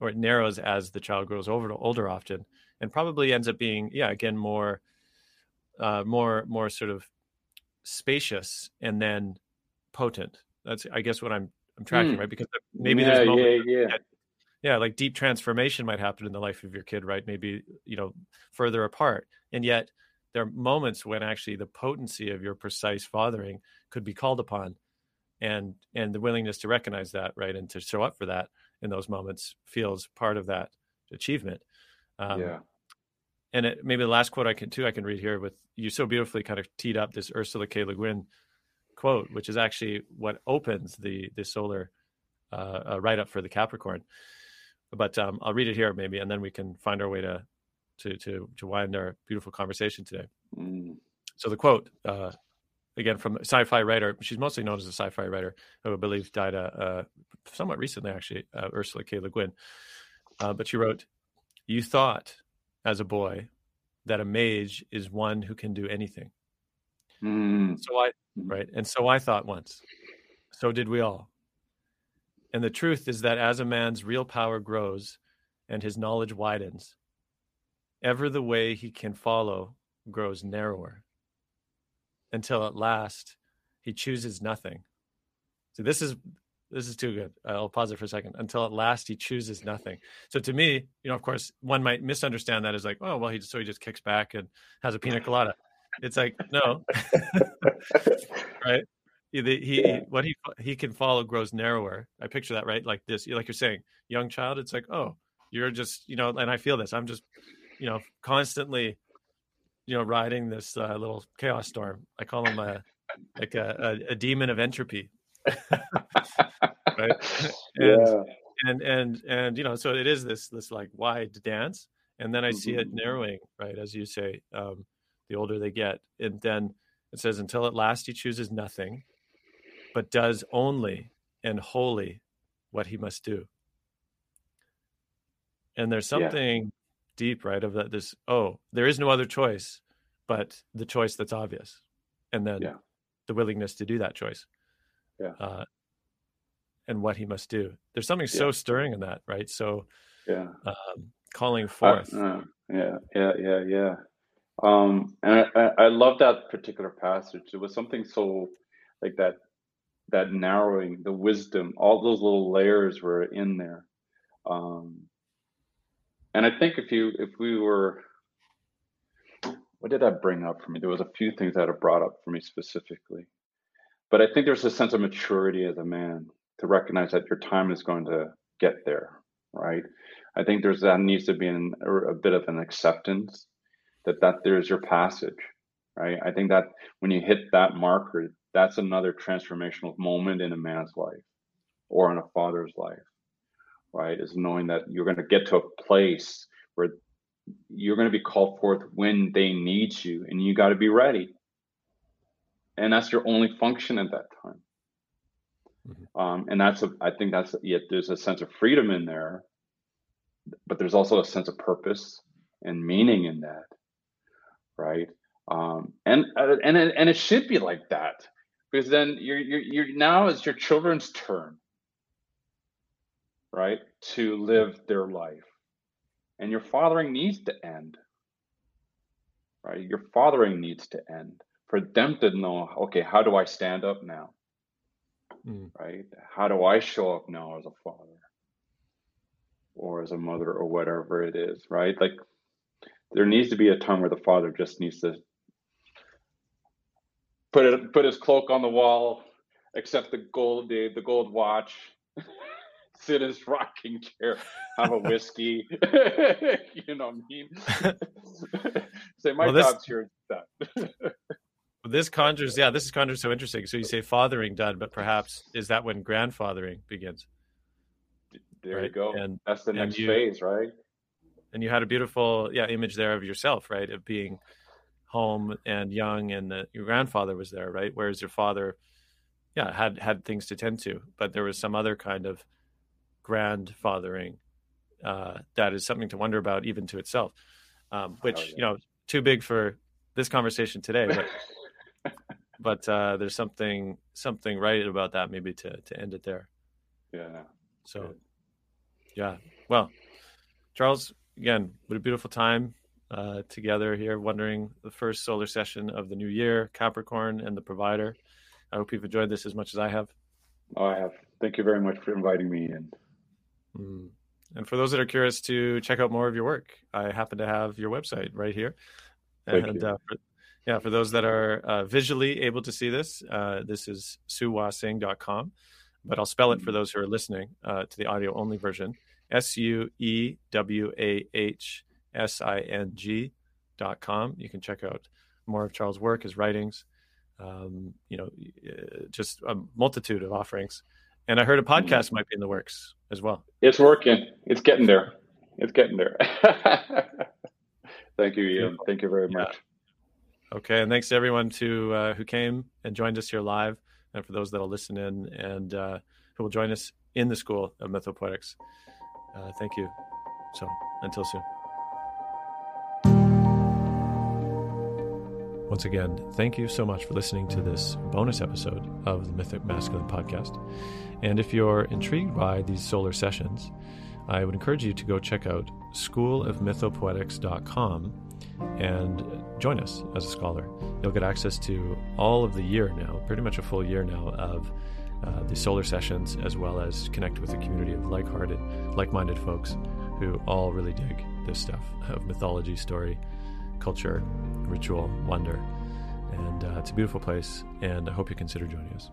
Speaker 1: or it narrows as the child grows over, older often, and probably ends up being, yeah, again, more, uh, more, more sort of spacious and then potent. That's, I guess, what I'm I'm tracking, mm. right? Because maybe yeah, there's moments yeah, yeah. That, yeah, like deep transformation might happen in the life of your kid, right? Maybe you know further apart, and yet there are moments when actually the potency of your precise fathering could be called upon and and the willingness to recognize that right and to show up for that in those moments feels part of that achievement
Speaker 2: um, yeah
Speaker 1: and it, maybe the last quote i can too i can read here with you so beautifully kind of teed up this ursula k le guin quote which is actually what opens the the solar uh, uh, write up for the capricorn but um, i'll read it here maybe and then we can find our way to to to to wind our beautiful conversation today mm. so the quote uh, again from a sci-fi writer. She's mostly known as a sci-fi writer who I believe died uh, uh, somewhat recently, actually, uh, Ursula K. Le Guin. Uh, but she wrote, "You thought as a boy that a mage is one who can do anything.
Speaker 2: Mm.
Speaker 1: So I
Speaker 2: Mhm.
Speaker 1: right, and so I thought once. So did we all. And the truth is that as a man's real power grows and his knowledge widens, ever the way he can follow grows narrower until at last he chooses nothing. So this is this is too good. I'll pause it for a second. Until at last he chooses nothing. So to me, you know, of course, one might misunderstand that as like, oh well, he just, so he just kicks back and has a pina colada. It's like no, (laughs) right? He, he, he what he he can follow grows narrower. I picture that right, like this, like you're saying, young child. It's like, oh, you're just, you know, and I feel this. I'm just, you know, constantly, you know, riding this uh, little chaos storm. I call him a like a, a, a demon of entropy, (laughs) right? (laughs) And,
Speaker 2: yeah.
Speaker 1: and and and you know, so it is this this like wide dance, and then I see it
Speaker 2: Mhm.
Speaker 1: narrowing, right, as you say. Um, the older they get, and then it says, until at last he chooses nothing, but does only and wholly what he must do. And there's
Speaker 2: Yeah.
Speaker 1: something deep, right, of that. This oh, there is no other choice, but the choice that's obvious, and then
Speaker 2: Yeah.
Speaker 1: the willingness to do that choice.
Speaker 2: Yeah.
Speaker 1: Uh, and what he must do. There's something so stirring in that, right? So
Speaker 2: Yeah.
Speaker 1: um, calling
Speaker 2: Uh,
Speaker 1: forth.
Speaker 2: uh, yeah, yeah, yeah, yeah. Um, and I, I, love that particular passage. It was something so like that, that narrowing, the wisdom, all those little layers were in there. Um, and I think if you, if we were, what did that bring up for me? There was a few things that it brought up for me specifically, but I think there's a sense of maturity as a man to recognize that your time is going to get there, right? I think there's that needs to be an, a bit of an acceptance that that there's your passage, right? I think that when you hit that marker, that's another transformational moment in a man's life or in a father's life, right? Is knowing that you're going to get to a place where you're going to be called forth when they need you, and you got to be ready. And that's your only function at that time.
Speaker 1: Mhm.
Speaker 2: Um, and that's a, I think that's yet there's a sense of freedom in there, but there's also a sense of purpose and meaning in that, right? Um, and uh, and it, and it should be like that because then you're you're, you're now it's your children's turn, right, to live their life, and your fathering needs to end, right? Your fathering needs to end for them to know, okay, how do I stand up now?
Speaker 1: Mm.
Speaker 2: right? How do I show up now as a father or as a mother or whatever it is, right? Like there needs to be a time where the father just needs to put it put his cloak on the wall, accept the gold the, the gold watch, (laughs) sit in his rocking chair, have a whiskey. (laughs) you know what I mean? (laughs) Say my
Speaker 1: Well, this-
Speaker 2: job's here.
Speaker 1: This conjures, yeah, this is conjures so interesting. So you say fathering done, but perhaps is that when grandfathering begins?
Speaker 2: there you go.
Speaker 1: and-
Speaker 2: That's the next
Speaker 1: you-
Speaker 2: phase, right?
Speaker 1: And you had a beautiful, yeah, image there of yourself, right, of being home and young, and that your grandfather was there, right, whereas your father, yeah, had had things to tend to, but there was some other kind of grandfathering uh, that is something to wonder about, even to itself, um, which
Speaker 2: Oh, yeah.
Speaker 1: you know, too big for this conversation today, but (laughs) but uh, there's something something right about that maybe to to end it there.
Speaker 2: Yeah.
Speaker 1: So,
Speaker 2: Good.
Speaker 1: yeah. Well, Charles, again, what a beautiful time uh, together here, wondering the first solar session of the new year, Capricorn and the provider. I hope you've enjoyed this as much as I have.
Speaker 2: Oh, I have. Thank you very much for inviting me in.
Speaker 1: Mm. And for those that are curious to check out more of your work, I happen to have your website right here.
Speaker 2: Thank
Speaker 1: and
Speaker 2: you.
Speaker 1: Uh, for, yeah, for those that are uh, visually able to see this, uh, this is suewahsing.com, but I'll spell it for those who are listening uh, to the audio only version S U E W A H S I N G dot com. You can check out more of Charles' work, his writings, um, you know, uh, just a multitude of offerings. And I heard a podcast might be in the works as well.
Speaker 2: It's working. It's getting there. It's getting there. (laughs) Thank you, Ian.
Speaker 1: Beautiful.
Speaker 2: Thank you very
Speaker 1: Yeah.
Speaker 2: much.
Speaker 1: Okay, and thanks to everyone to uh, who came and joined us here live, and for those that'll listen in and uh, who will join us in the School of Mythopoetics. Uh, thank you. So until soon. Once again, thank you so much for listening to this bonus episode of the Mythic Masculine podcast. And if you're intrigued by these solar sessions, I would encourage you to go check out schoolofmythopoetics.com and join us as a scholar. You'll get access to all of the year now, pretty much a full year now of uh, the solar sessions, as well as connect with a community of like hearted, like minded folks who all really dig this stuff of mythology, story, culture, ritual, wonder. And uh, it's a beautiful place, and I hope you consider joining us.